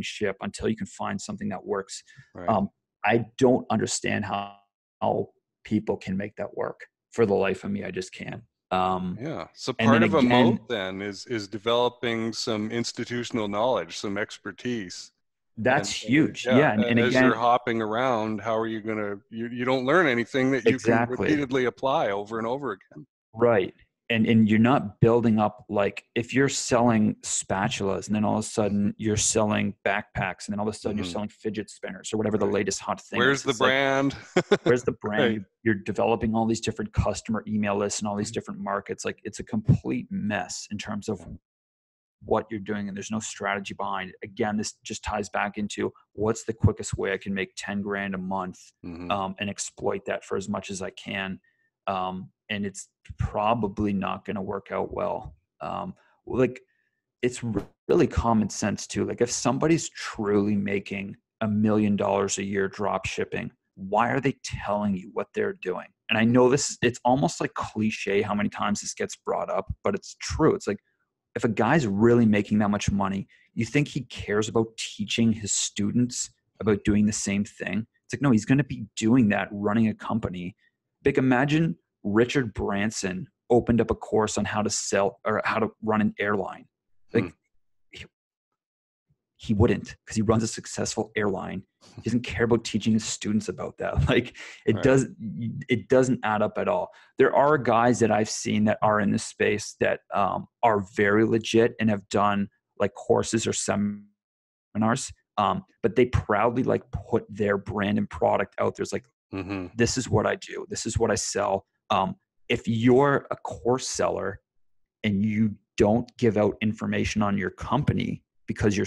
ship until you can find something that works. Right. um, i don't understand how, how people can make that work. For the life of me i just can't um, yeah. So part of again, a moat then is is developing some institutional knowledge, some expertise. That's and, huge. Yeah. yeah. And, and, as again, you're hopping around, how are you going to, you, you don't learn anything that you exactly. can repeatedly apply over and over again. Right. And and you're not building up like if you're selling spatulas and then all of a sudden you're selling backpacks and then all of a sudden mm-hmm. you're selling fidget spinners or whatever the latest hot thing where's is. the brand like, where's the brand right. you're developing all these different customer email lists and all these mm-hmm. different markets like it's a complete mess in terms of what you're doing and there's no strategy behind it again this just ties back into what's the quickest way i can make 10 grand a month mm-hmm. um, and exploit that for as much as i can um, and it's probably not going to work out well. Um, like it's really common sense too. Like if somebody's truly making a million dollars a year drop shipping, why are they telling you what they're doing? And I know this, it's almost like cliche how many times this gets brought up, but it's true. It's like if a guy's really making that much money, you think he cares about teaching his students about doing the same thing? It's like, no, he's going to be doing that running a company. Big imagine Richard Branson opened up a course on how to sell or how to run an airline. Like hmm. he, he, wouldn't because he runs a successful airline. He doesn't care about teaching his students about that. Like it right. does it doesn't add up at all. There are guys that I've seen that are in this space that um, are very legit and have done like courses or seminars. Um, but they proudly like put their brand and product out there. It's like, mm-hmm. this is what I do. This is what I sell um, if you're a course seller and you don't give out information on your company because you're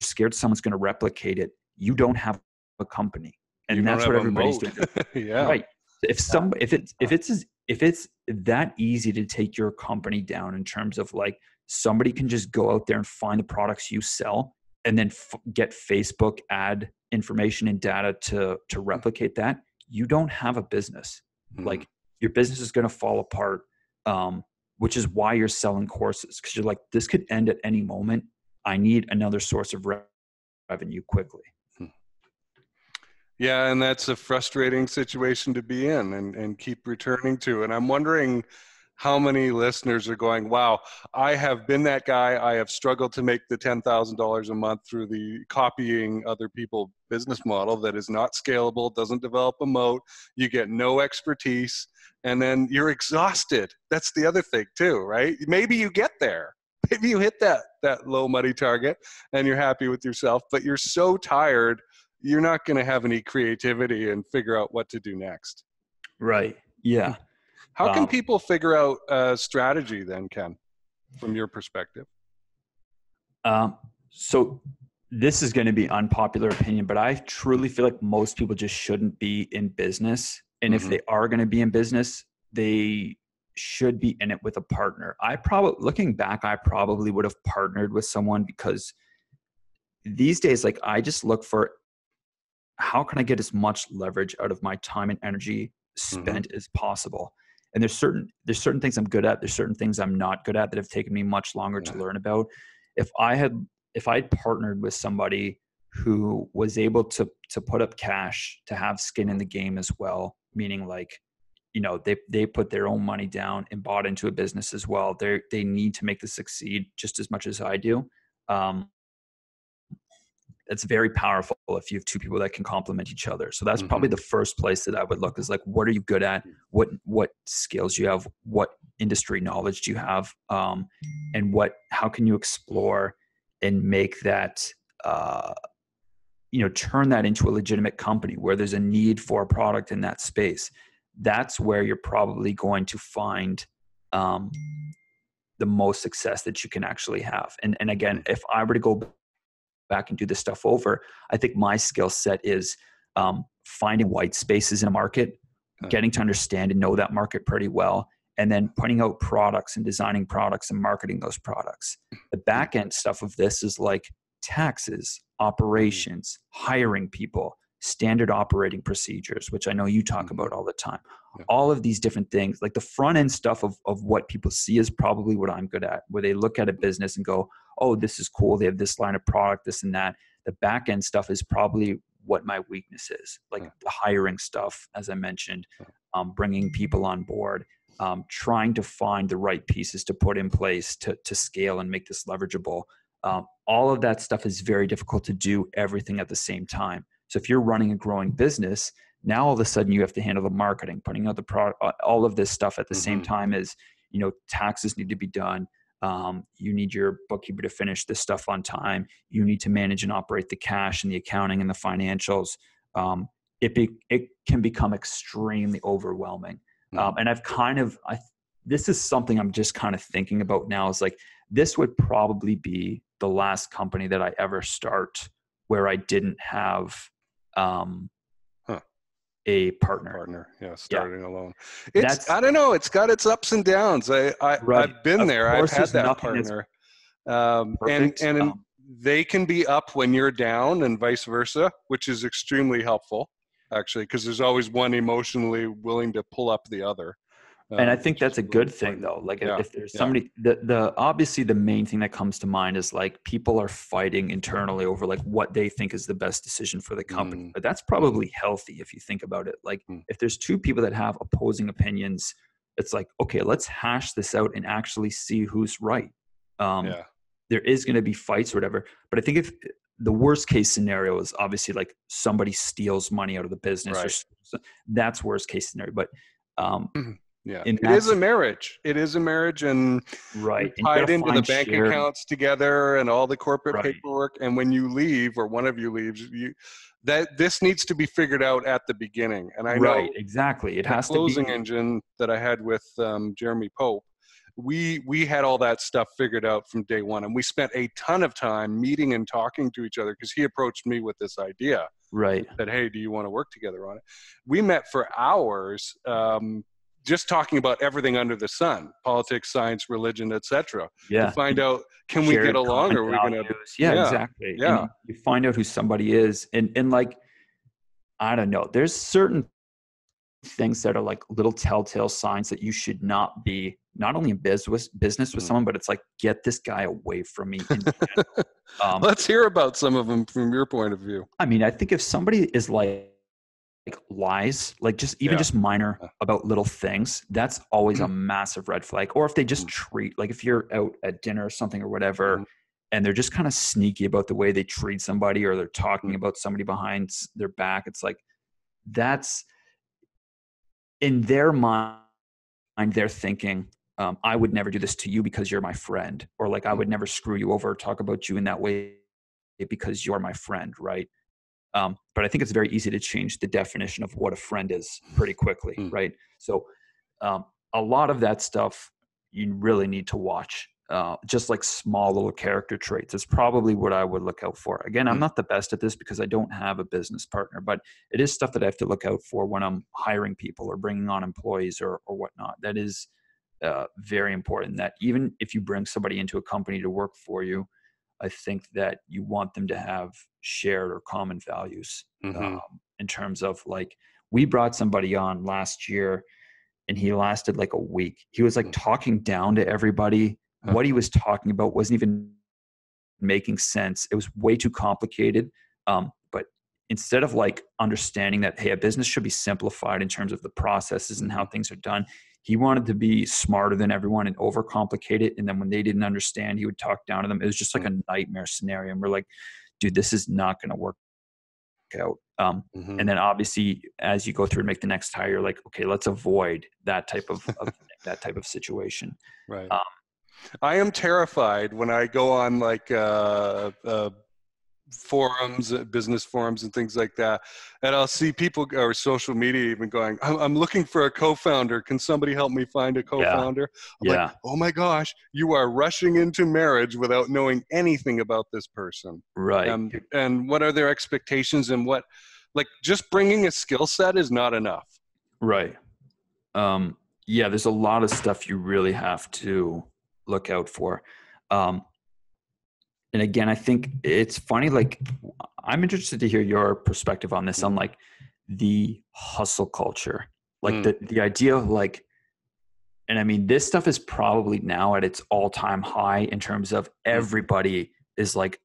scared someone's going to replicate it, you don't have a company, and that's what everybody's doing. yeah, right. If some, if it's if it's if it's that easy to take your company down in terms of like somebody can just go out there and find the products you sell and then f- get Facebook ad information and data to to replicate that, you don't have a business mm-hmm. like your business is going to fall apart um, which is why you're selling courses because you're like this could end at any moment i need another source of revenue quickly hmm. yeah and that's a frustrating situation to be in and, and keep returning to and i'm wondering how many listeners are going, wow, I have been that guy. I have struggled to make the $10,000 a month through the copying other people business model that is not scalable, doesn't develop a moat. You get no expertise and then you're exhausted. That's the other thing too, right? Maybe you get there. Maybe you hit that that low money target and you're happy with yourself, but you're so tired, you're not going to have any creativity and figure out what to do next. Right. Yeah. How can um, people figure out a strategy then, Ken, from your perspective? Um, so this is going to be unpopular opinion, but I truly feel like most people just shouldn't be in business. And mm-hmm. if they are going to be in business, they should be in it with a partner. I probably, looking back, I probably would have partnered with someone because these days, like I just look for how can I get as much leverage out of my time and energy mm-hmm. spent mm-hmm. as possible and there's certain there's certain things i'm good at there's certain things i'm not good at that have taken me much longer yeah. to learn about if i had if i had partnered with somebody who was able to to put up cash to have skin in the game as well meaning like you know they they put their own money down and bought into a business as well they they need to make this succeed just as much as i do um, that's very powerful if you have two people that can complement each other. So that's mm-hmm. probably the first place that i would look is like what are you good at? What what skills you have? What industry knowledge do you have? Um, and what how can you explore and make that uh, you know turn that into a legitimate company where there's a need for a product in that space? That's where you're probably going to find um, the most success that you can actually have. And and again mm-hmm. if i were to go back and do this stuff over. I think my skill set is um, finding white spaces in a market, getting to understand and know that market pretty well, and then putting out products and designing products and marketing those products. The back end stuff of this is like taxes, operations, hiring people, standard operating procedures, which I know you talk mm-hmm. about all the time. All of these different things, like the front end stuff of, of what people see is probably what I'm good at, where they look at a business and go, oh, this is cool. They have this line of product, this and that. The back end stuff is probably what my weakness is, like the hiring stuff, as I mentioned, um, bringing people on board, um, trying to find the right pieces to put in place to, to scale and make this leverageable. Um, all of that stuff is very difficult to do everything at the same time. So if you're running a growing business, now all of a sudden you have to handle the marketing, putting out the product, all of this stuff at the mm-hmm. same time as you know taxes need to be done um, you need your bookkeeper to finish this stuff on time. You need to manage and operate the cash and the accounting and the financials. Um, it be, it can become extremely overwhelming. Mm-hmm. um, and i've kind of i this is something i'm just kind of thinking about now is like this would probably be the last company that i ever start where i didn't have um, a partner. Partner, yeah, starting yeah. alone. It's That's, I don't know. It's got its ups and downs. I, I right. I've been of there. I've had that partner, um, and and um, they can be up when you're down, and vice versa, which is extremely helpful, actually, because there's always one emotionally willing to pull up the other and I um, think that's a good thing though. Like yeah, if there's somebody yeah. the the obviously the main thing that comes to mind is like people are fighting internally over like what they think is the best decision for the company. Mm. But that's probably healthy if you think about it. Like mm. if there's two people that have opposing opinions, it's like okay, let's hash this out and actually see who's right. Um yeah. there is going to be fights or whatever, but I think if the worst case scenario is obviously like somebody steals money out of the business right. or that's worst case scenario, but um mm-hmm yeah, it is a marriage. It is a marriage, and right tied into the bank shared. accounts together and all the corporate right. paperwork. And when you leave, or one of you leaves, you that this needs to be figured out at the beginning. And I right, know exactly. It has closing to be Closing engine that I had with um, Jeremy Pope. We we had all that stuff figured out from day one, and we spent a ton of time meeting and talking to each other because he approached me with this idea. Right. That hey, do you want to work together on it? We met for hours. Um, just talking about everything under the sun politics science religion etc yeah to find out can we get along or are we gonna yeah, yeah. exactly. Yeah. and you find out who somebody is. And and like i don't know there's certain things that are like little telltale signs that you should not be not only in business business with mm. someone but it's like get this guy away from me um, let's hear about some of them from your point of view. I mean i think if somebody is like like lies, like just even yeah. just minor about little things, that's always a massive red flag. Or if they just mm-hmm. treat, like if you're out at dinner or something or whatever, mm-hmm. and they're just kind of sneaky about the way they treat somebody or they're talking mm-hmm. about somebody behind their back, it's like that's in their mind, they're thinking, um, I would never do this to you because you're my friend, or like I would never screw you over or talk about you in that way because you're my friend, right? Um, but I think it's very easy to change the definition of what a friend is pretty quickly, mm. right? So um, a lot of that stuff you really need to watch. Uh, just like small little character traits is probably what I would look out for. Again, I'm hmm. not the best at this because I don't have a business partner, but it is stuff that I have to look out for when I'm hiring people or bringing on employees or, or whatnot. That is uh, very important. That even if you bring somebody into a company to work for you, I think that you want them to have shared or common values mm-hmm. um, in terms of like we brought somebody on last year and he lasted like a week. He was like mm. talking down to everybody. What he was talking about wasn't even making sense. It was way too complicated. Um, but instead of like understanding that, hey, a business should be simplified in terms of the processes and how mm-hmm. things are done, he wanted to be smarter than everyone and overcomplicate it. And then when they didn't understand, he would talk down to them. It was just like mm. a nightmare scenario. And we're like, dude, this is not going to work out. Um, mm-hmm. And then obviously, as you go through and make the next hire, you're like, okay, let's avoid that type of, of that type of situation. Right. Um, I am terrified when I go on like uh, uh, forums, uh, business forums, and things like that. And I'll see people or social media even going, I'm, I'm looking for a co founder. Can somebody help me find a co founder? Yeah. yeah. Like, oh my gosh, you are rushing into marriage without knowing anything about this person. Right. Um, and what are their expectations and what, like, just bringing a skill set is not enough. Right. Um, yeah, there's a lot of stuff you really have to look out for. Um, and again i think it's funny like i'm interested to hear your perspective on this on like the hustle culture like mm. the the idea of like and i mean this stuff is probably now at its all-time high in terms of mm. everybody is like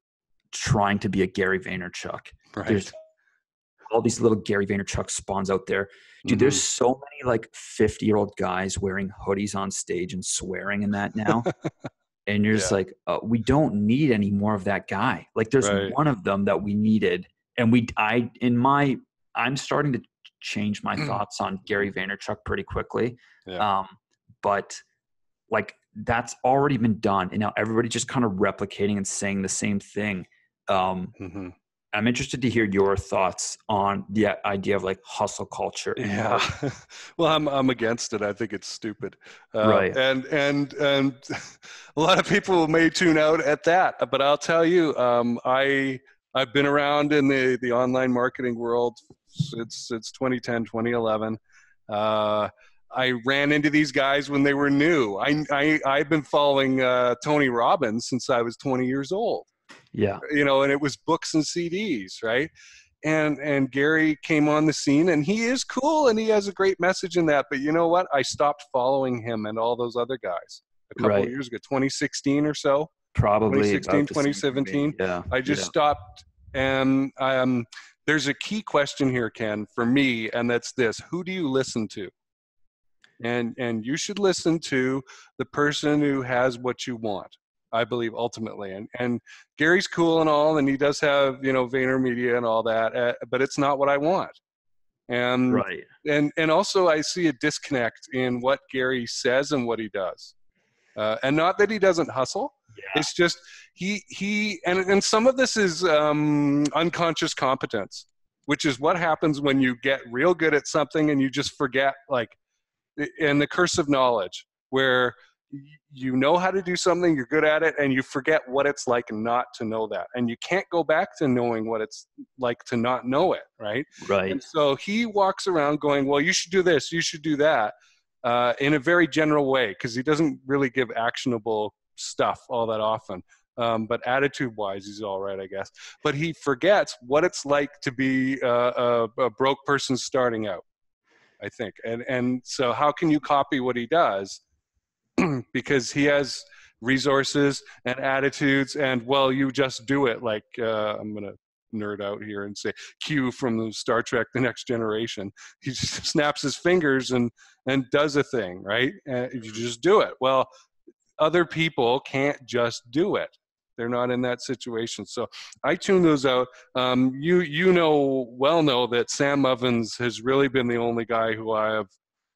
trying to be a gary vaynerchuk right. there's all these little gary vaynerchuk spawns out there dude mm-hmm. there's so many like 50 year old guys wearing hoodies on stage and swearing in that now and you're yeah. just like uh, we don't need any more of that guy like there's right. one of them that we needed and we i in my i'm starting to change my mm. thoughts on gary vaynerchuk pretty quickly yeah. um, but like that's already been done and now everybody's just kind of replicating and saying the same thing um, mm-hmm. I'm interested to hear your thoughts on the idea of like hustle culture yeah. well i'm i'm against it. I think it's stupid. Uh, right. and and and a lot of people may tune out at that but i'll tell you um, i i've been around in the the online marketing world since since 2010 2011 uh, I ran into these guys when they were new. I, I I've been following uh, Tony Robbins since I was 20 years old. Yeah, you know, and it was books and CDs, right? And and Gary came on the scene, and he is cool, and he has a great message in that. But you know what? I stopped following him and all those other guys a couple right. of years ago, 2016 or so. Probably 2016, 2017. Yeah, I just yeah. stopped, and um, there's a key question here, Ken, for me, and that's this: Who do you listen to? and and you should listen to the person who has what you want i believe ultimately and and gary's cool and all and he does have you know VaynerMedia and all that uh, but it's not what i want. And right. and and also i see a disconnect in what gary says and what he does. Uh, and not that he doesn't hustle yeah. it's just he he and and some of this is um, unconscious competence which is what happens when you get real good at something and you just forget like and the curse of knowledge where you know how to do something you're good at it and you forget what it's like not to know that and you can't go back to knowing what it's like to not know it right right and so he walks around going well you should do this you should do that uh, in a very general way because he doesn't really give actionable stuff all that often um, but attitude wise he's all right i guess but he forgets what it's like to be a, a broke person starting out I think. And and so how can you copy what he does? because he has resources and attitudes and well you just do it. Like uh, i'm gonna nerd out here and say q from star trek the next generation. He just snaps his fingers and and does a thing right? And you just do it. Well other people can't just do it. They're not in that situation. So I tune those out. Um, you you know well know that Sam Ovens has really been the only guy who I have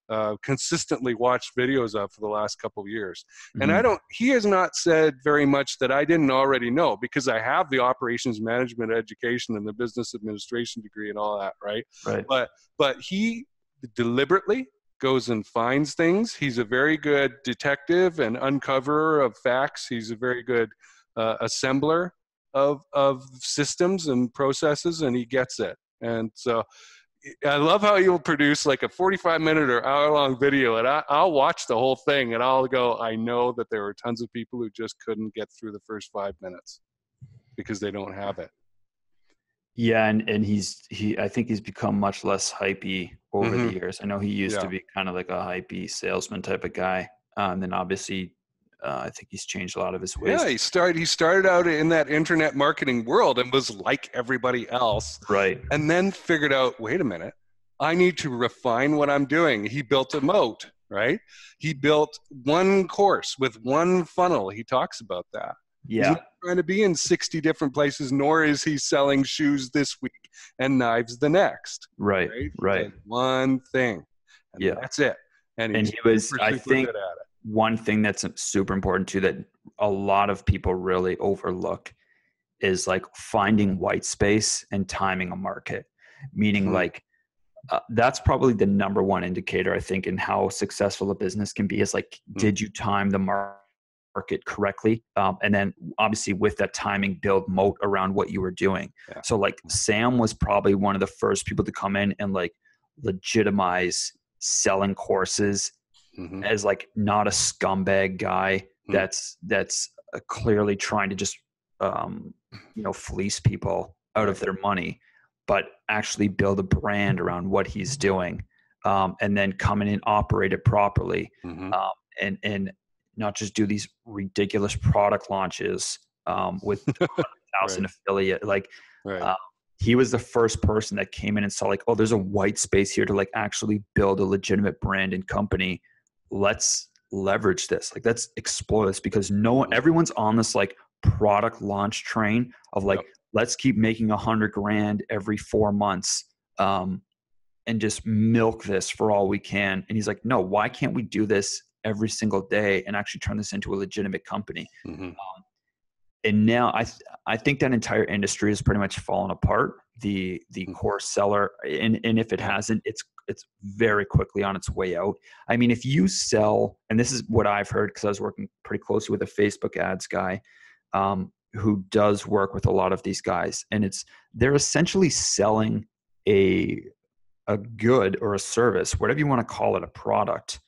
uh, consistently watched videos of for the last couple of years. Mm-hmm. And I don't, he has not said very much that I didn't already know because I have the operations management education and the business administration degree and all that, right? Right. But, but he deliberately goes and finds things. He's a very good detective and uncoverer of facts. He's a very good uh, assembler of of systems and processes, and he gets it. And so, I love how you'll produce like a 45 minute or hour long video, and I, I'll watch the whole thing, and I'll go. I know that there were tons of people who just couldn't get through the first five minutes because they don't have it. Yeah, and and he's he. I think he's become much less hypey over mm-hmm. the years. I know he used yeah. to be kind of like a hypey salesman type of guy. Um, then obviously uh, I think he's changed a lot of his ways. Yeah, he started. He started out in that internet marketing world and was like everybody else. Right. And then figured out, wait a minute, I need to refine what I'm doing. He built a moat. Right. He built one course with one funnel. He talks about that. Yeah. He's not trying to be in 60 different places, nor is he selling shoes this week and knives the next. Right. Right. right. One thing. yeah. That's it. And, and he was, I think, one thing that's super important too that a lot of people really overlook is like finding white space and timing a market meaning mm-hmm. like uh, that's probably the number one indicator i think in how successful a business can be is like mm-hmm. did you time the market correctly um, and then obviously with that timing build moat around what you were doing yeah. so like sam was probably one of the first people to come in and like legitimize selling courses mm-hmm. as like not a scumbag guy mm-hmm. that's that's uh, clearly trying to just um, you know fleece people out of their money, but actually build a brand around what he's doing, um, and then come in and operate it properly, mm-hmm. um, and and not just do these ridiculous product launches um, with thousand right. affiliate like. Right. Uh, he was the first person that came in and saw like, oh, there's a white space here to like actually build a legitimate brand and company let's leverage this like let's explore this because no one everyone's on this like product launch train of like yep. let's keep making a hundred grand every four months um, and just milk this for all we can and he's like no why can't we do this every single day and actually turn this into a legitimate company. Mm-hmm. Um, and now I th- I think that entire industry has pretty much fallen apart. The the Mm. course seller, and and if it hasn't, it's it's very quickly on its way out. I mean, if you sell, and this is what I've heard because I was working pretty closely with a Facebook ads guy um, who does work with a lot of these guys, and it's they're essentially selling a a good or a service, whatever you want to call it, a product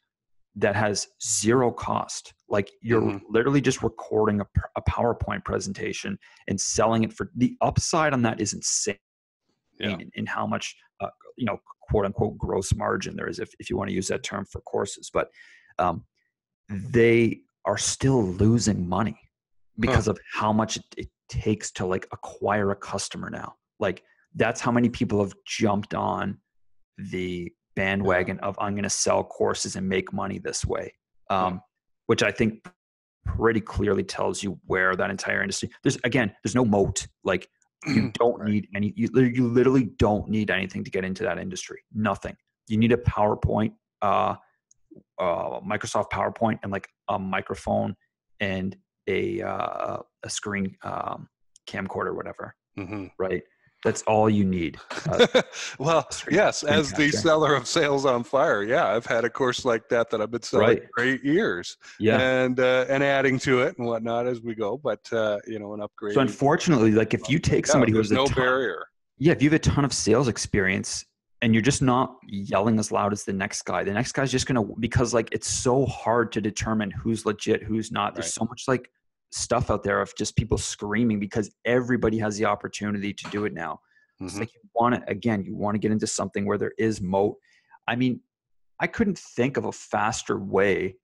that has zero cost. Like you're Mhm. literally just recording a PowerPoint presentation and selling it for the upside on that is insane Yeah. in, in how much, uh, you know, quote unquote gross margin there is, if, if you want to use that term for courses. But um, they are still losing money because of how much it, it takes to like acquire a customer now. Like that's how many people have jumped on the bandwagon of I'm going to sell courses and make money this way, um, which I think pretty clearly tells you where that entire industry. There's again, there's no moat. Like you don't Right. need any. You, you literally don't need anything to get into that industry. Nothing. You need a PowerPoint, uh, uh, Microsoft PowerPoint, and like a microphone and a uh, a screen um, camcorder, or whatever. Mhm. Right. That's all you need. Uh, well, yes, as the seller of Sales on Fire, yeah, I've had a course like that that I've been selling Right. for eight years, yeah. and uh, and adding to it and whatnot as we go. But uh, you know, an upgrade. So unfortunately, like if you take somebody who there's has a no ton, barrier. yeah, if you have a ton of sales experience and you're just not yelling as loud as the next guy, the next guy's just gonna because like it's so hard to determine who's legit, who's not. There's Right. so much like stuff out there of just people screaming because everybody has the opportunity to do it now. It's Mhm. like you want to again, you want to get into something where there is moat. I mean, I couldn't think of a faster way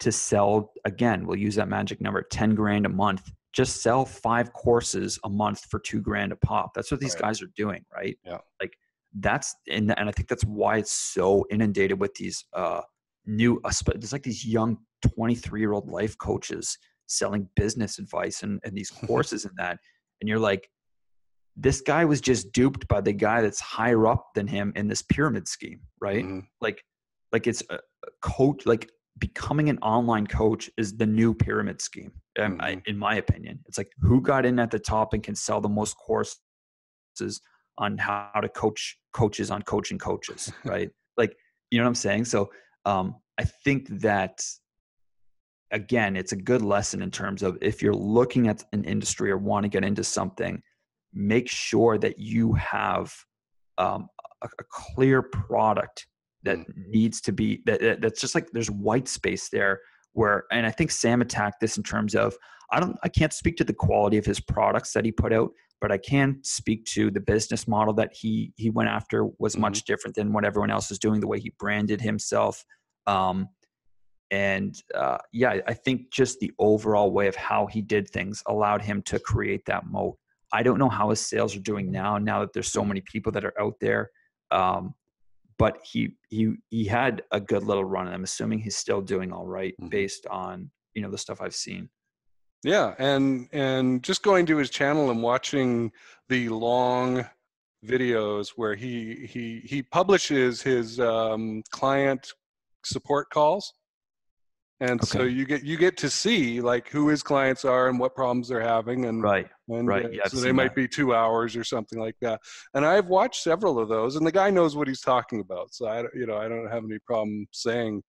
to sell. Again, we'll use that magic number, ten grand a month. Just sell five courses a month for two grand a pop. That's what these Right. guys are doing, right? Yeah. Like that's and and I think that's why it's so inundated with these uh new. uh, There's like these young twenty three year old life coaches selling business advice and and these courses and that, and you're like this guy was just duped by the guy that's higher up than him in this pyramid scheme, right? Mhm. Like, like it's a, coach. Like becoming an online coach is the new pyramid scheme, um, I, Mhm. in my opinion. It's like who got in at the top and can sell the most courses on how to coach coaches on coaching coaches, right? like, you know what I'm saying? So, um, I think that again, it's a good lesson in terms of if you're looking at an industry or want to get into something, make sure that you have um, a, a clear product that needs to be that, that- that's just like there's white space there where and i think sam attacked this in terms of i don't i can't speak to the quality of his products that he put out but i can speak to the business model that he he went after was Mhm. much different than what everyone else is doing the way he branded himself um, and uh, yeah I- think just the overall way of how he did things allowed him to create that moat. I don't know how his sales are doing now now that there's so many people that are out there um, but he he he had a good little run and i'm assuming he's still doing all right Mhm. based on you know the stuff i've seen. Yeah, and and just going to his channel and watching the long videos where he he he publishes his um, client support calls, and so you get you get to see like who his clients are and what problems they're having, and right and, Right, uh, yeah, so they might that. be two hours or something like that. And I've watched several of those, and the guy knows what he's talking about. So I, don't- you know, I don't have any problem saying,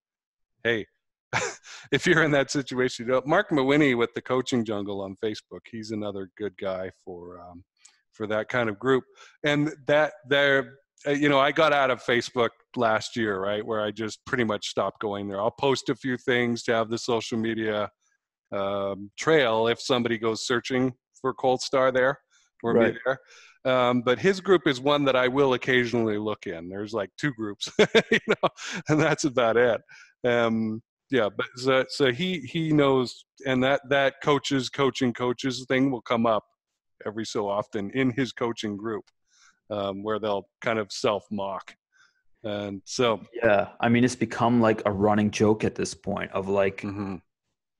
"Hey, if you're in that situation, you know, Mark Mawiney with the Coaching Jungle on Facebook, he's another good guy for um, for that kind of group. And that there, you know, I got out of Facebook last year, right, where I just pretty much stopped going there. I'll post a few things to have the social media um, trail if somebody goes searching for Cold Star there or Right. me there. Um, but his group is one that I will occasionally look in. There's like two groups, you know, and that's about it. Um, yeah, but so, so he he knows, and that that coaches coaching coaches thing will come up every so often in his coaching group, um, where they'll kind of self mock, and so yeah i mean it's become like a running joke at this point of like mhm,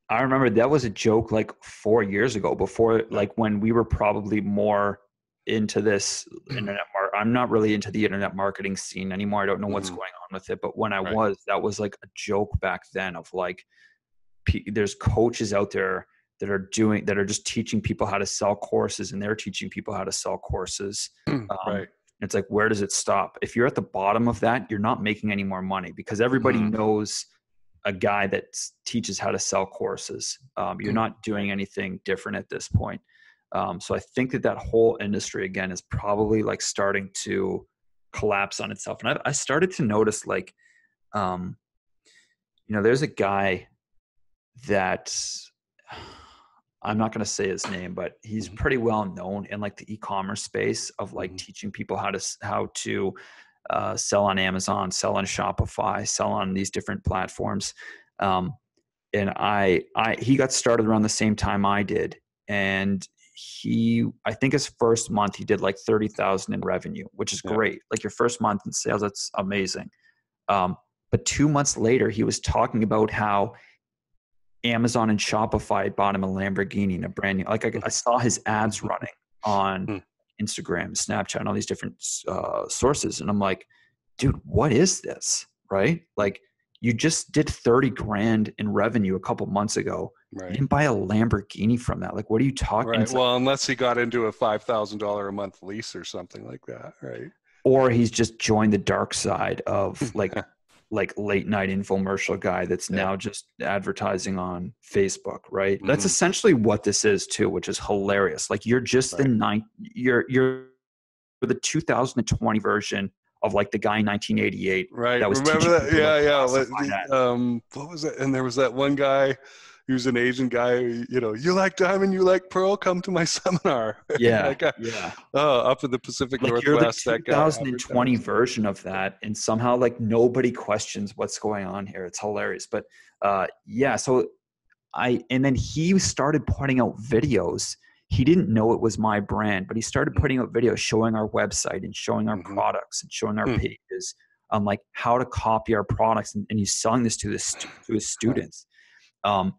I remember that was a joke like four years ago, before like when we were probably more into this internet mar- I'm not really into the internet marketing scene anymore. I don't know what's Mhm. going on with it, but when I Right. was, that was like a joke back then of like pe- there's coaches out there that are doing that are just teaching people how to sell courses and they're teaching people how to sell courses. Um, right. It's like where does it stop? If you're at the bottom of that, you're not making any more money because everybody Mhm. knows a guy that teaches how to sell courses. Um, you're Mhm. not doing anything different at this point. Um, so I think that that whole industry again is probably like starting to collapse on itself. And I, I started to notice like, um, you know, there's a guy that I'm not going to say his name, but he's Mhm. pretty well known in like the e-commerce space of like Mhm. teaching people how to how to uh, sell on Amazon, sell on Shopify, sell on these different platforms. Um, and I, I, he got started around the same time I did, and he, I think his first month he did like thirty thousand in revenue, which is Yeah. great. Like your first month in sales, that's amazing. Um, but two months later, he was talking about how Amazon and Shopify bought him a Lamborghini and a brand new. Like I, I saw his ads running on Hmm. Instagram, Snapchat, and all these different uh, sources, and I'm like, dude, what is this? Right? Like you just did thirty grand in revenue a couple months ago. You Right. didn't buy a Lamborghini from that. Like, what are you talking? Right. Well, unless he got into a five thousand dollar a month lease or something like that, right? or he's just joined the dark side of like like late night infomercial guy that's Yeah. now just advertising on Facebook, right? That's Mhm. essentially what this is too, which is hilarious. Like you're just the Right. nine you're you're for the 2020 version of like the guy in 1988. Right. That was Remember that? Yeah, yeah. the- that. um, what was it? And there was that one guy. He was an Asian guy. You know, you like diamond, you like pearl. Come to my seminar. Yeah. Guy- yeah. oh, up in the Pacific Like you're the Northwest. that guy 2020 version of that, and somehow like nobody questions what's going on here. It's hilarious. But uh, yeah, so I and then he started putting out videos. He didn't know it was my brand, but he started Mhm. putting out videos showing our website and showing our Mhm. products and showing our Hmm. pages on like how to copy our products, and, and he's selling this to his stu- to his students. Um,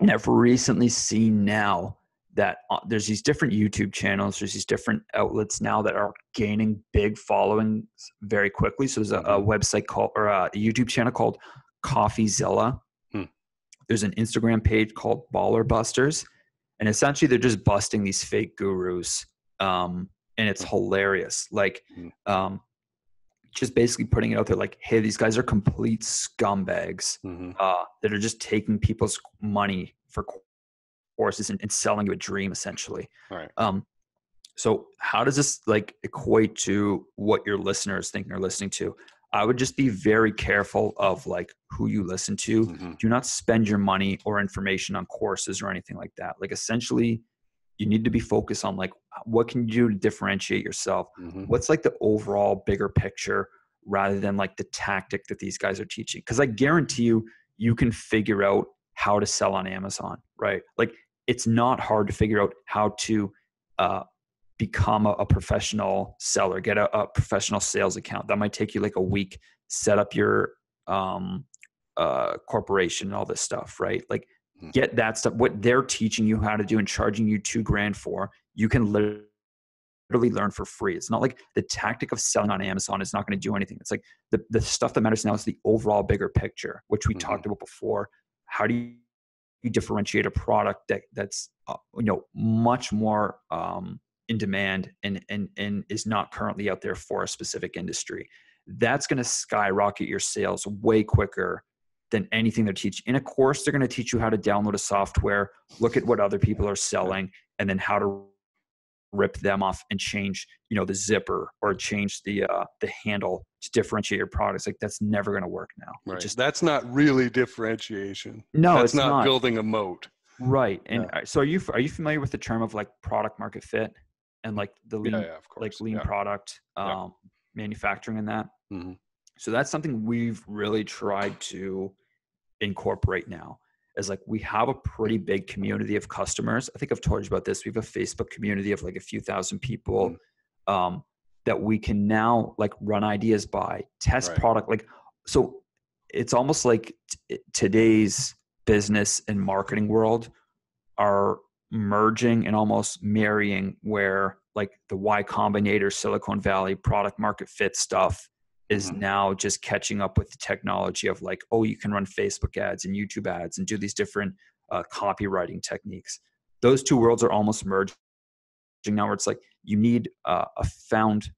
and I've recently seen now that uh, there's these different YouTube channels, there's these different outlets now that are gaining big followings very quickly. So there's a, a website called or a YouTube channel called CoffeeZilla. Hmm. There's an Instagram page called Baller Busters, and essentially they're just busting these fake gurus, um, and it's hilarious. Like, Hmm. um, just basically putting it out there, like, hey, these guys are complete scumbags Mhm. uh, that are just taking people's money for courses and, and selling you a dream essentially Right. um, so how does this like equate to what your listeners think they're listening to i would just be very careful of like who you listen to Mhm. do not spend your money or information on courses or anything like that like essentially you need to be focused on like what can you do to differentiate yourself? Mhm. what's like the overall bigger picture rather than like the tactic that these guys are teaching? Because i guarantee you you can figure out how to sell on amazon right? Like it's not hard to figure out how to uh, become a, a professional seller get a, a professional sales account. That might take you like a week set up your um, uh, corporation and all this stuff right? Like Mhm. get that stuff what they're teaching you how to do and charging you two grand for you can literally learn for free. It's not like the tactic of selling on Amazon is not going to do anything. It's like the, the stuff that matters now is the overall bigger picture, which we Mhm. talked about before. How do you, you differentiate a product that that's uh, you know much more um, in demand and and and is not currently out there for a specific industry? That's going to skyrocket your sales way quicker than anything they're teaching. In a course, they're going to teach you how to download a software, look at what other people are selling, and then how to rip them off and change you know the zipper or change the uh the handle to differentiate your products like that's never going to work now It Right. just That's not really differentiation. no That's it's not, not, building a moat. right and Yeah. so are you are you familiar with the term of like product market fit and like the lean Yeah, yeah, like lean product um manufacturing and that Mhm. So that's something we've really tried to incorporate now is like we have a pretty big community of customers i think i've told you about this we have a facebook community of like a few thousand people Mm. um, that we can now like run ideas by test Right. product like so it's almost like t- today's business and marketing world are merging and almost marrying where like the Y Combinator, Silicon Valley product market fit stuff is mm-hmm. now just catching up with the technology of like, oh, you can run Facebook ads and YouTube ads and do these different uh, copywriting techniques. Those two worlds are almost merging now, where it's like you need uh, a found,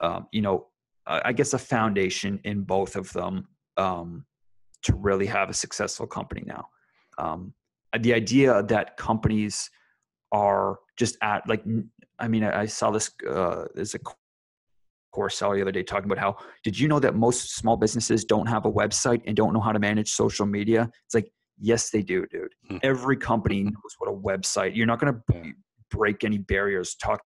um, you know, I guess a foundation in both of them um, to really have a successful company now. Um, the idea that companies are just at like, I mean, I, saw this. Uh, there's a course sell the other day talking about how did you know that most small businesses don't have a website and don't know how to manage social media? It's like yes, they do, dude. Hmm. Every company knows what a website. You're not going to yeah. break any barriers. Talk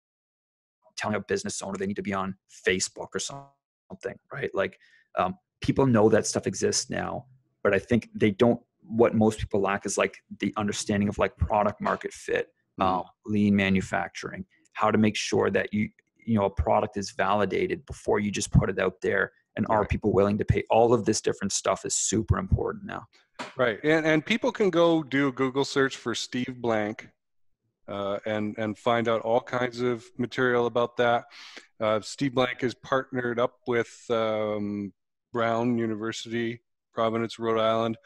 telling a business owner they need to be on Facebook or something, right? Like um, people know that stuff exists now, but I think they don't. What most people lack is like the understanding of like product market fit, um, lean manufacturing, how to make sure that you you know a product is validated before you just put it out there, and are people willing to pay? All of this different stuff is super important now. Right, and and people can go do a Google search for Steve Blank, uh, and and find out all kinds of material about that. Uh, Steve Blank is partnered up with um, Brown University, Providence, Rhode Island.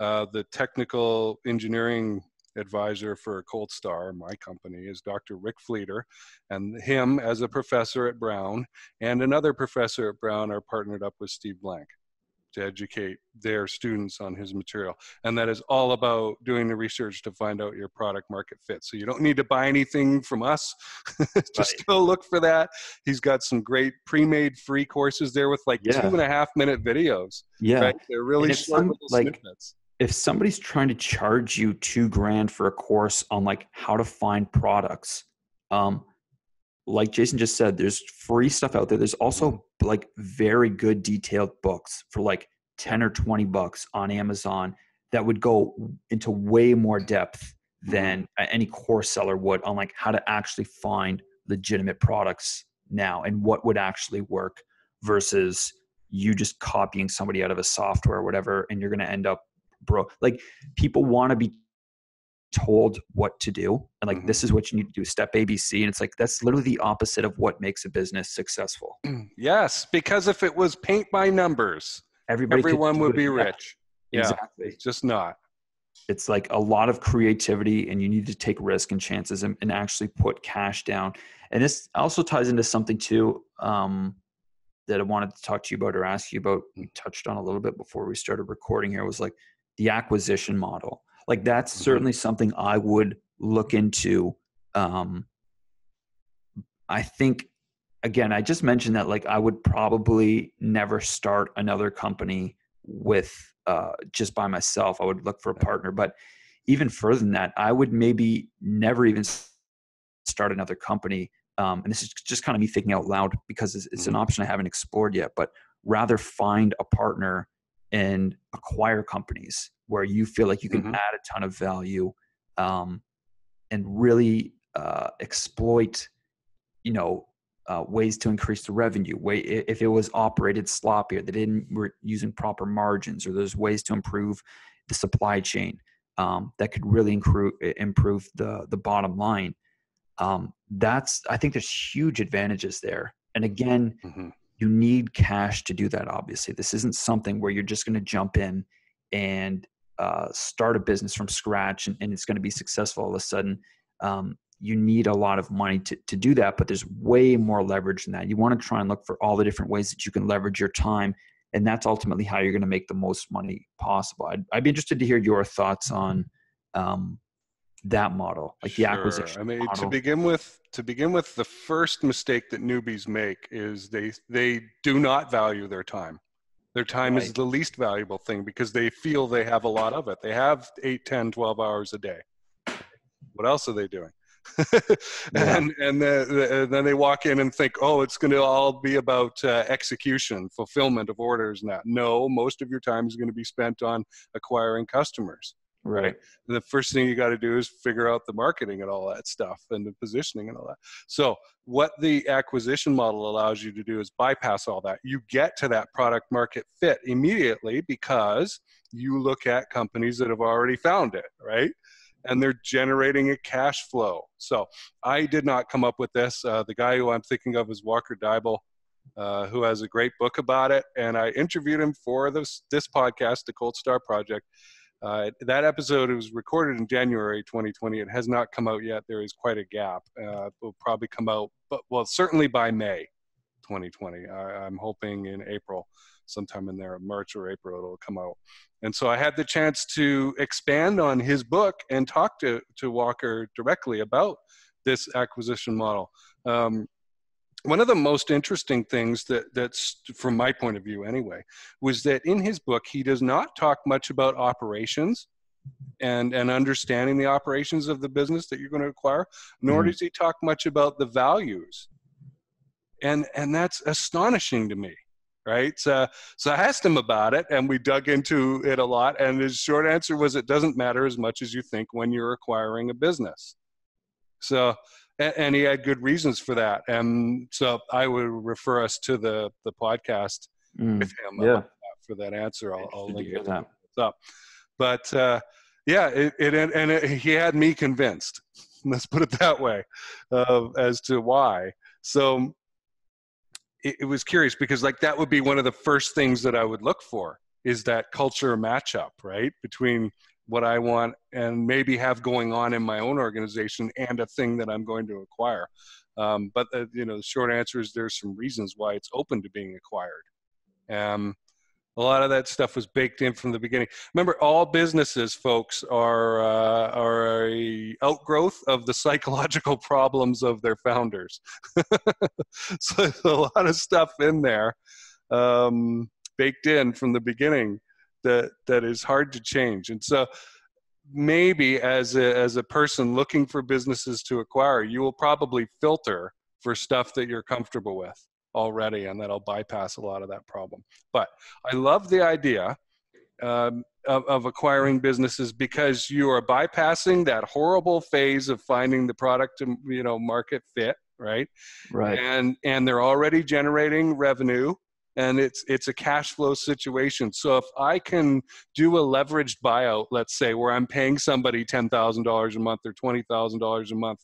Uh, the technical engineering advisor for Cold Star, my company, is Dr. Rick Fleeter, and him as a professor at Brown and another professor at Brown are partnered up with Steve Blank to educate their students on his material. And that is all about doing the research to find out your product market fit. So you don't need to buy anything from us. Just right. go look for that. He's got some great pre-made free courses there with like yeah. two and a half minute videos. Yeah. Right? They're really short some, like, snippets. If somebody's trying to charge you two grand for a course on like how to find products, um, like Jason just said, there's free stuff out there. There's also like very good detailed books for like 10 or 20 bucks on Amazon that would go into way more depth than any course seller would on like how to actually find legitimate products now and what would actually work versus you just copying somebody out of a software or whatever and you're going to end up bro like people want to be told what to do and like mm-hmm. this is what you need to do step abc and it's like that's literally the opposite of what makes a business successful. Yes because if it was paint by numbers everybody everyone would be rich. Yeah, exactly. it's just not. It's like a lot of creativity and you need to take risk and chances and, and actually put cash down. And this also ties into something too um, that i wanted to talk to you about or ask you about we touched on a little bit before we started recording here was like the acquisition model like that's mm-hmm. certainly something I would look into. Um, I think again, I just mentioned that like I would probably never start another company with uh, just by myself. I would look for a partner, but even further than that, I would maybe never even start another company. Um, and this is just kind of me thinking out loud because it's, it's an mm-hmm. option I haven't explored yet. But rather find a partner and acquire companies where you feel like you can mm-hmm. add a ton of value um, and really uh, exploit you know uh, ways to increase the revenue way if it was operated sloppier they didn't were using proper margins or there's ways to improve the supply chain um, that could really improve improve the the bottom line um, that's i think there's huge advantages there and again mm-hmm. You need cash to do that obviously. This isn't something where you're just going to jump in and uh, start a business from scratch and, and it's going to be successful all of a sudden. Um, you need a lot of money to, to do that but there's way more leverage than that. You want to try and look for all the different ways that you can leverage your time and that's ultimately how you're going to make the most money possible. I'd, I'd be interested to hear your thoughts on um, that model like the acquisition i mean model. to begin with to begin with the first mistake that newbies make is they they do not value their time their time right. is the least valuable thing because they feel they have a lot of it. They have 8, 10, 12 hours a day. What else are they doing? yeah. and and then, then they walk in and think, oh, it's going to all be about uh, execution, fulfillment of orders. Now, no, most of your time is going to be spent on acquiring customers. Right. The first thing you got to do is figure out the marketing and all that stuff and the positioning and all that. So, what the acquisition model allows you to do is bypass all that. You get to that product market fit immediately because you look at companies that have already found it, right? and they're generating a cash flow. So I did not come up with this. Uh, the guy who I'm thinking of is Walker Deibel, uh, who has a great book about it. And I interviewed him for this, this podcast, the Cold Star Project. Uh, that episode was recorded in January 2020. It has not come out yet. There is quite a gap. Uh, will probably come out, but well, certainly by May 2020. I, I'm hoping in April, sometime in there, March or April, it'll come out. And so I had the chance to expand on his book and talk to, to Walker directly about this acquisition model. Um, one of the most interesting things that that's from my point of view anyway was that in his book he does not talk much about operations and and understanding the operations of the business that you're going to acquire nor mm-hmm. does he talk much about the values. And and that's astonishing to me right? So so i asked him about it and we dug into it a lot and his short answer was it doesn't matter as much as you think when you're acquiring a business. So and, he had good reasons for that and so i would refer us to the the podcast mm, with him yeah. for that answer i'll, I'll link it that. up but uh, yeah it, it and it, he had me convinced let's put it that way uh, as to why so it, it was curious because like that would be one of the first things that I would look for is that culture matchup, right? Between what I want and maybe have going on in my own organization and a thing that I'm going to acquire. Um, but the, you know, the short answer is there's some reasons why it's open to being acquired. Um, a lot of that stuff was baked in from the beginning. Remember, all businesses, folks, are uh, are a outgrowth of the psychological problems of their founders. so a lot of stuff in there um, baked in from the beginning that that is hard to change. And so maybe as a, as a person looking for businesses to acquire, you will probably filter for stuff that you're comfortable with already, and that'll bypass a lot of that problem. But I love the idea um, of, of, acquiring businesses because you are bypassing that horrible phase of finding the product to you know market fit, right? Right. And and they're already generating revenue. And it's it's a cash flow situation. So if I can do a leveraged buyout, let's say, where I'm paying somebody ten thousand dollars a month or twenty thousand dollars a month,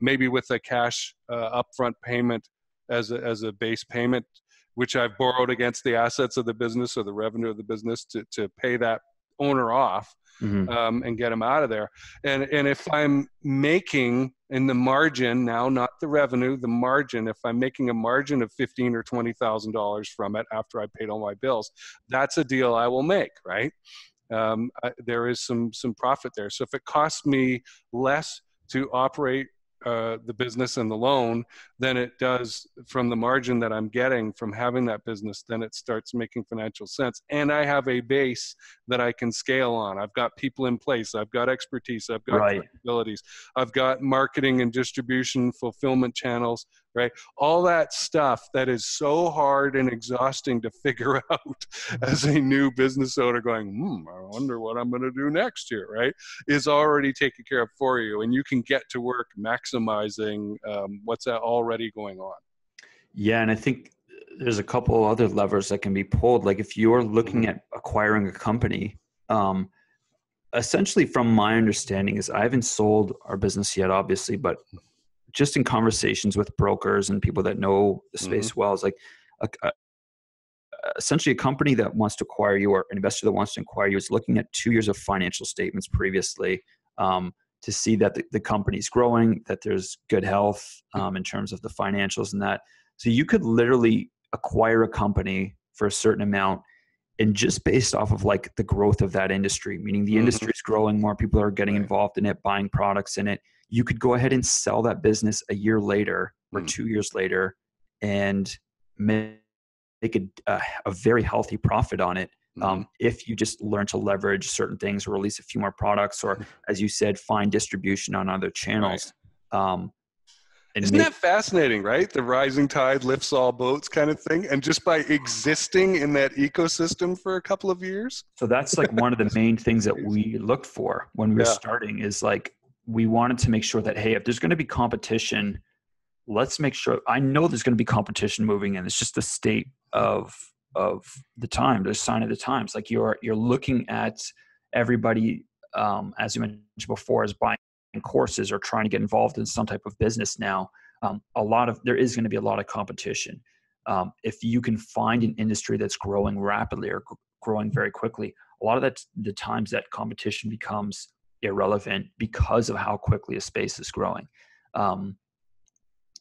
maybe with a cash uh, upfront payment, as a, as a base payment, which I've borrowed against the assets of the business or the revenue of the business to, to pay that owner off mm-hmm. um, and get them out of there. And, and if I'm making in the margin now, not the revenue, the margin, if I'm making a margin of fifteen or twenty thousand dollars from it after I paid all my bills, that's a deal I will make, right? Um, I, there is some some profit there. So if it costs me less to operate uh, the business and the loan than it does from the margin that I'm getting from having that business, then it starts making financial sense. And I have a base that I can scale on. I've got people in place, I've got expertise, I've got right. capabilities, I've got marketing and distribution, fulfillment channels, right? All that stuff that is so hard and exhausting to figure out as a new business owner going, hmm, I wonder what I'm going to do next year, right? Is already taken care of for you. And you can get to work maximizing um, what's already going on. Yeah. And I think there's a couple other levers that can be pulled. Like if you're looking mm-hmm. at acquiring a company, um, essentially from my understanding is i haven't sold our business yet obviously but just in conversations with brokers and people that know the space mm-hmm. well is like a, a, essentially a company that wants to acquire you or an investor that wants to acquire you is looking at two years of financial statements previously um, to see that the, the company's growing that there's good health um, in terms of the financials and that so you could literally acquire a company for a certain amount and just based off of like the growth of that industry meaning the mm-hmm. industry is growing more people are getting right. involved in it buying products in it you could go ahead and sell that business a year later or mm. two years later and make a, a, a very healthy profit on it um, mm. if you just learn to leverage certain things or release a few more products or as you said find distribution on other channels right. um, isn't make, that fascinating, right? The rising tide lifts all boats kind of thing. And just by existing in that ecosystem for a couple of years. So that's like one of the main things that we looked for when we were yeah. starting is like we wanted to make sure that hey if there's going to be competition let's make sure i know there's going to be competition moving in. It's just the state of of the time the sign of the times. Like you're you're looking at everybody um, as you mentioned before, is buying courses or trying to get involved in some type of business now, um, a lot of there is going to be a lot of competition. Um, if you can find an industry that's growing rapidly or growing very quickly, a lot of that the times that competition becomes irrelevant because of how quickly a space is growing. Um,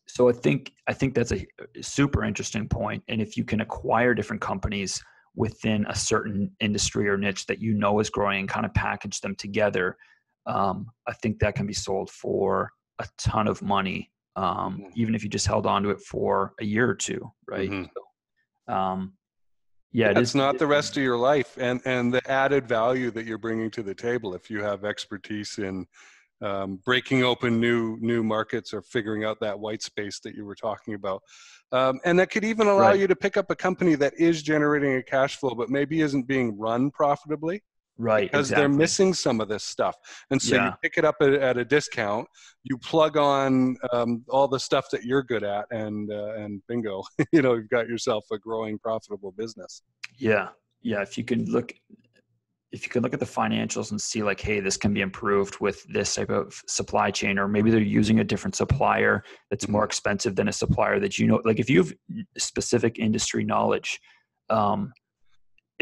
so I think I think that's a super interesting point. And if you can acquire different companies within a certain industry or niche that you know is growing and kind of package them together, um, I think that can be sold for a ton of money, um, mm-hmm. even if you just held on to it for a year or two, right? Mm-hmm. So, um, yeah, it's it not the rest of your life, and and the added value that you're bringing to the table if you have expertise in um, breaking open new new markets or figuring out that white space that you were talking about. Um, and that could even allow right. you to pick up a company that is generating a cash flow but maybe isn't being run profitably right because exactly. they're missing some of this stuff and so yeah. you pick it up at, at, a discount you plug on um, all the stuff that you're good at and uh, and bingo you know you've got yourself a growing profitable business yeah yeah if you can look if you can look at the financials and see like hey this can be improved with this type of supply chain or maybe they're using a different supplier that's more mm-hmm. expensive than a supplier that you know like if you have specific industry knowledge um,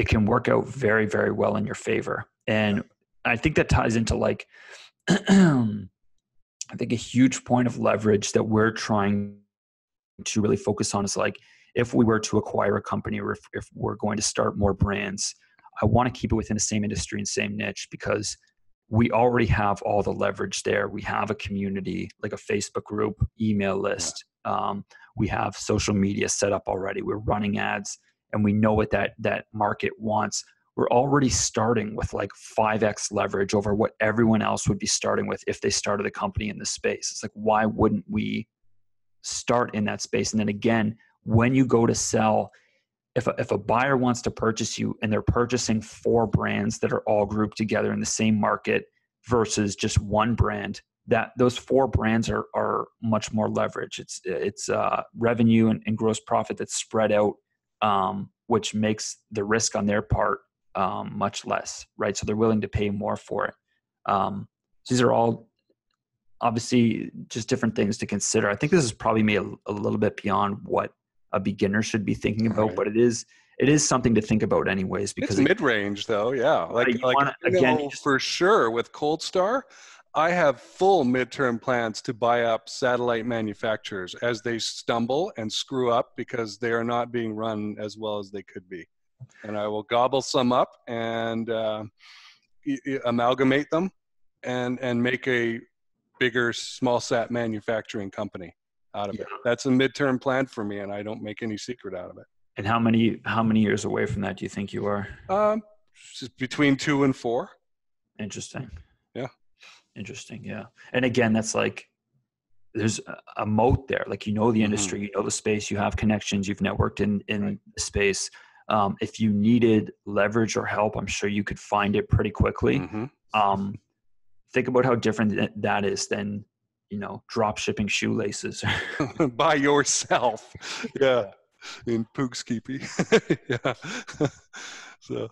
it can work out very very well in your favor and i think that ties into like i think a huge point of leverage that we're trying to really focus on is like if we were to acquire a company or if, if we're going to start more brands I want to keep it within the same industry and same niche because we already have all the leverage there. We have a community like a Facebook group, email list. Um, we have social media set up already. We're running ads, and we know what that that market wants. We're already starting with like 5x leverage over what everyone else would be starting with if they started a company in this space. It's like why wouldn't we start in that space? And then again, when you go to sell, if a, if a buyer wants to purchase you and they're purchasing four brands that are all grouped together in the same market versus just one brand that those four brands are are much more leverage it's it's uh, revenue and, and, gross profit that's spread out um, which makes the risk on their part um, much less right so they're willing to pay more for it um, these are all obviously just different things to consider i think this is probably me a, a little bit beyond what a beginner should be thinking about, right. but it is it is something to think about anyways because mid range though. Yeah, like like wanna, again for sure with Cold Star. I have full midterm plans to buy up satellite manufacturers as they stumble and screw up because they are not being run as well as they could be. And I will gobble some up and uh, amalgamate them and, and make a bigger small sat manufacturing company out of yeah. it. That's a midterm plan for me, and I don't make any secret out of it. And how many how many years away from that do you think you are? Um, between two and four. Interesting. Interesting. Yeah. And again, that's like there's a moat there. Like you know the mm-hmm. industry, mm-hmm. you know the space, you have connections, you've networked in in right. the space. Um, if you needed leverage or help, I'm sure you could find it pretty quickly. Mm-hmm. Um, think about how different that is than you know drop shipping shoelaces by yourself yeah in Poughkeepsie. yeah so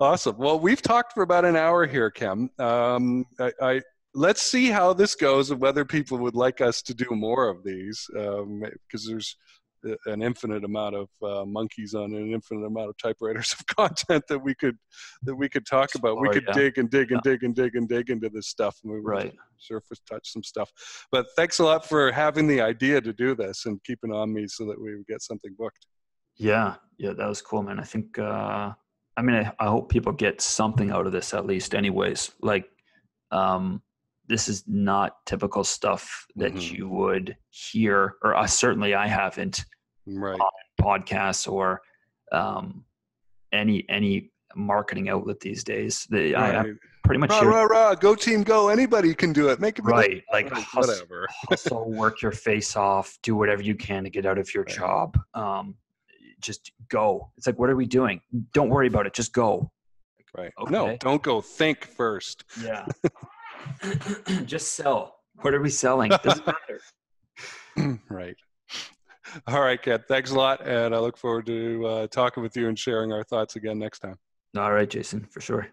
awesome well we've talked for about an hour here Kim. um, I, I let's see how this goes and whether people would like us to do more of these because um, there's an infinite amount of uh, monkeys on an infinite amount of typewriters of content that we could that we could talk about. we could yeah. dig and dig and yeah. dig and dig and dig into this stuff, and we right. surface touch some stuff. But thanks a lot for having the idea to do this and keeping on me so that we would get something booked. Yeah, yeah, that was cool, man. I think. Uh, I mean, I, I hope people get something out of this at least, anyways. Like, um, this is not typical stuff that mm-hmm. you would hear, or uh, certainly I haven't right. on podcasts or um, any any marketing outlet these days. The, right. I, I, pretty much rah, rah, rah, go team go. Anybody can do it. Make it right. Like hustle, whatever. hustle, work your face off, do whatever you can to get out of your right. job. Um, just go. It's like, what are we doing? Don't worry about it. Just go. Right. Okay. No, don't go. Think first. Yeah. just sell. What are we selling? Doesn't matter. right. All right, Ken. Thanks a lot, and I look forward to uh, talking with you and sharing our thoughts again next time. All right, Jason, for sure.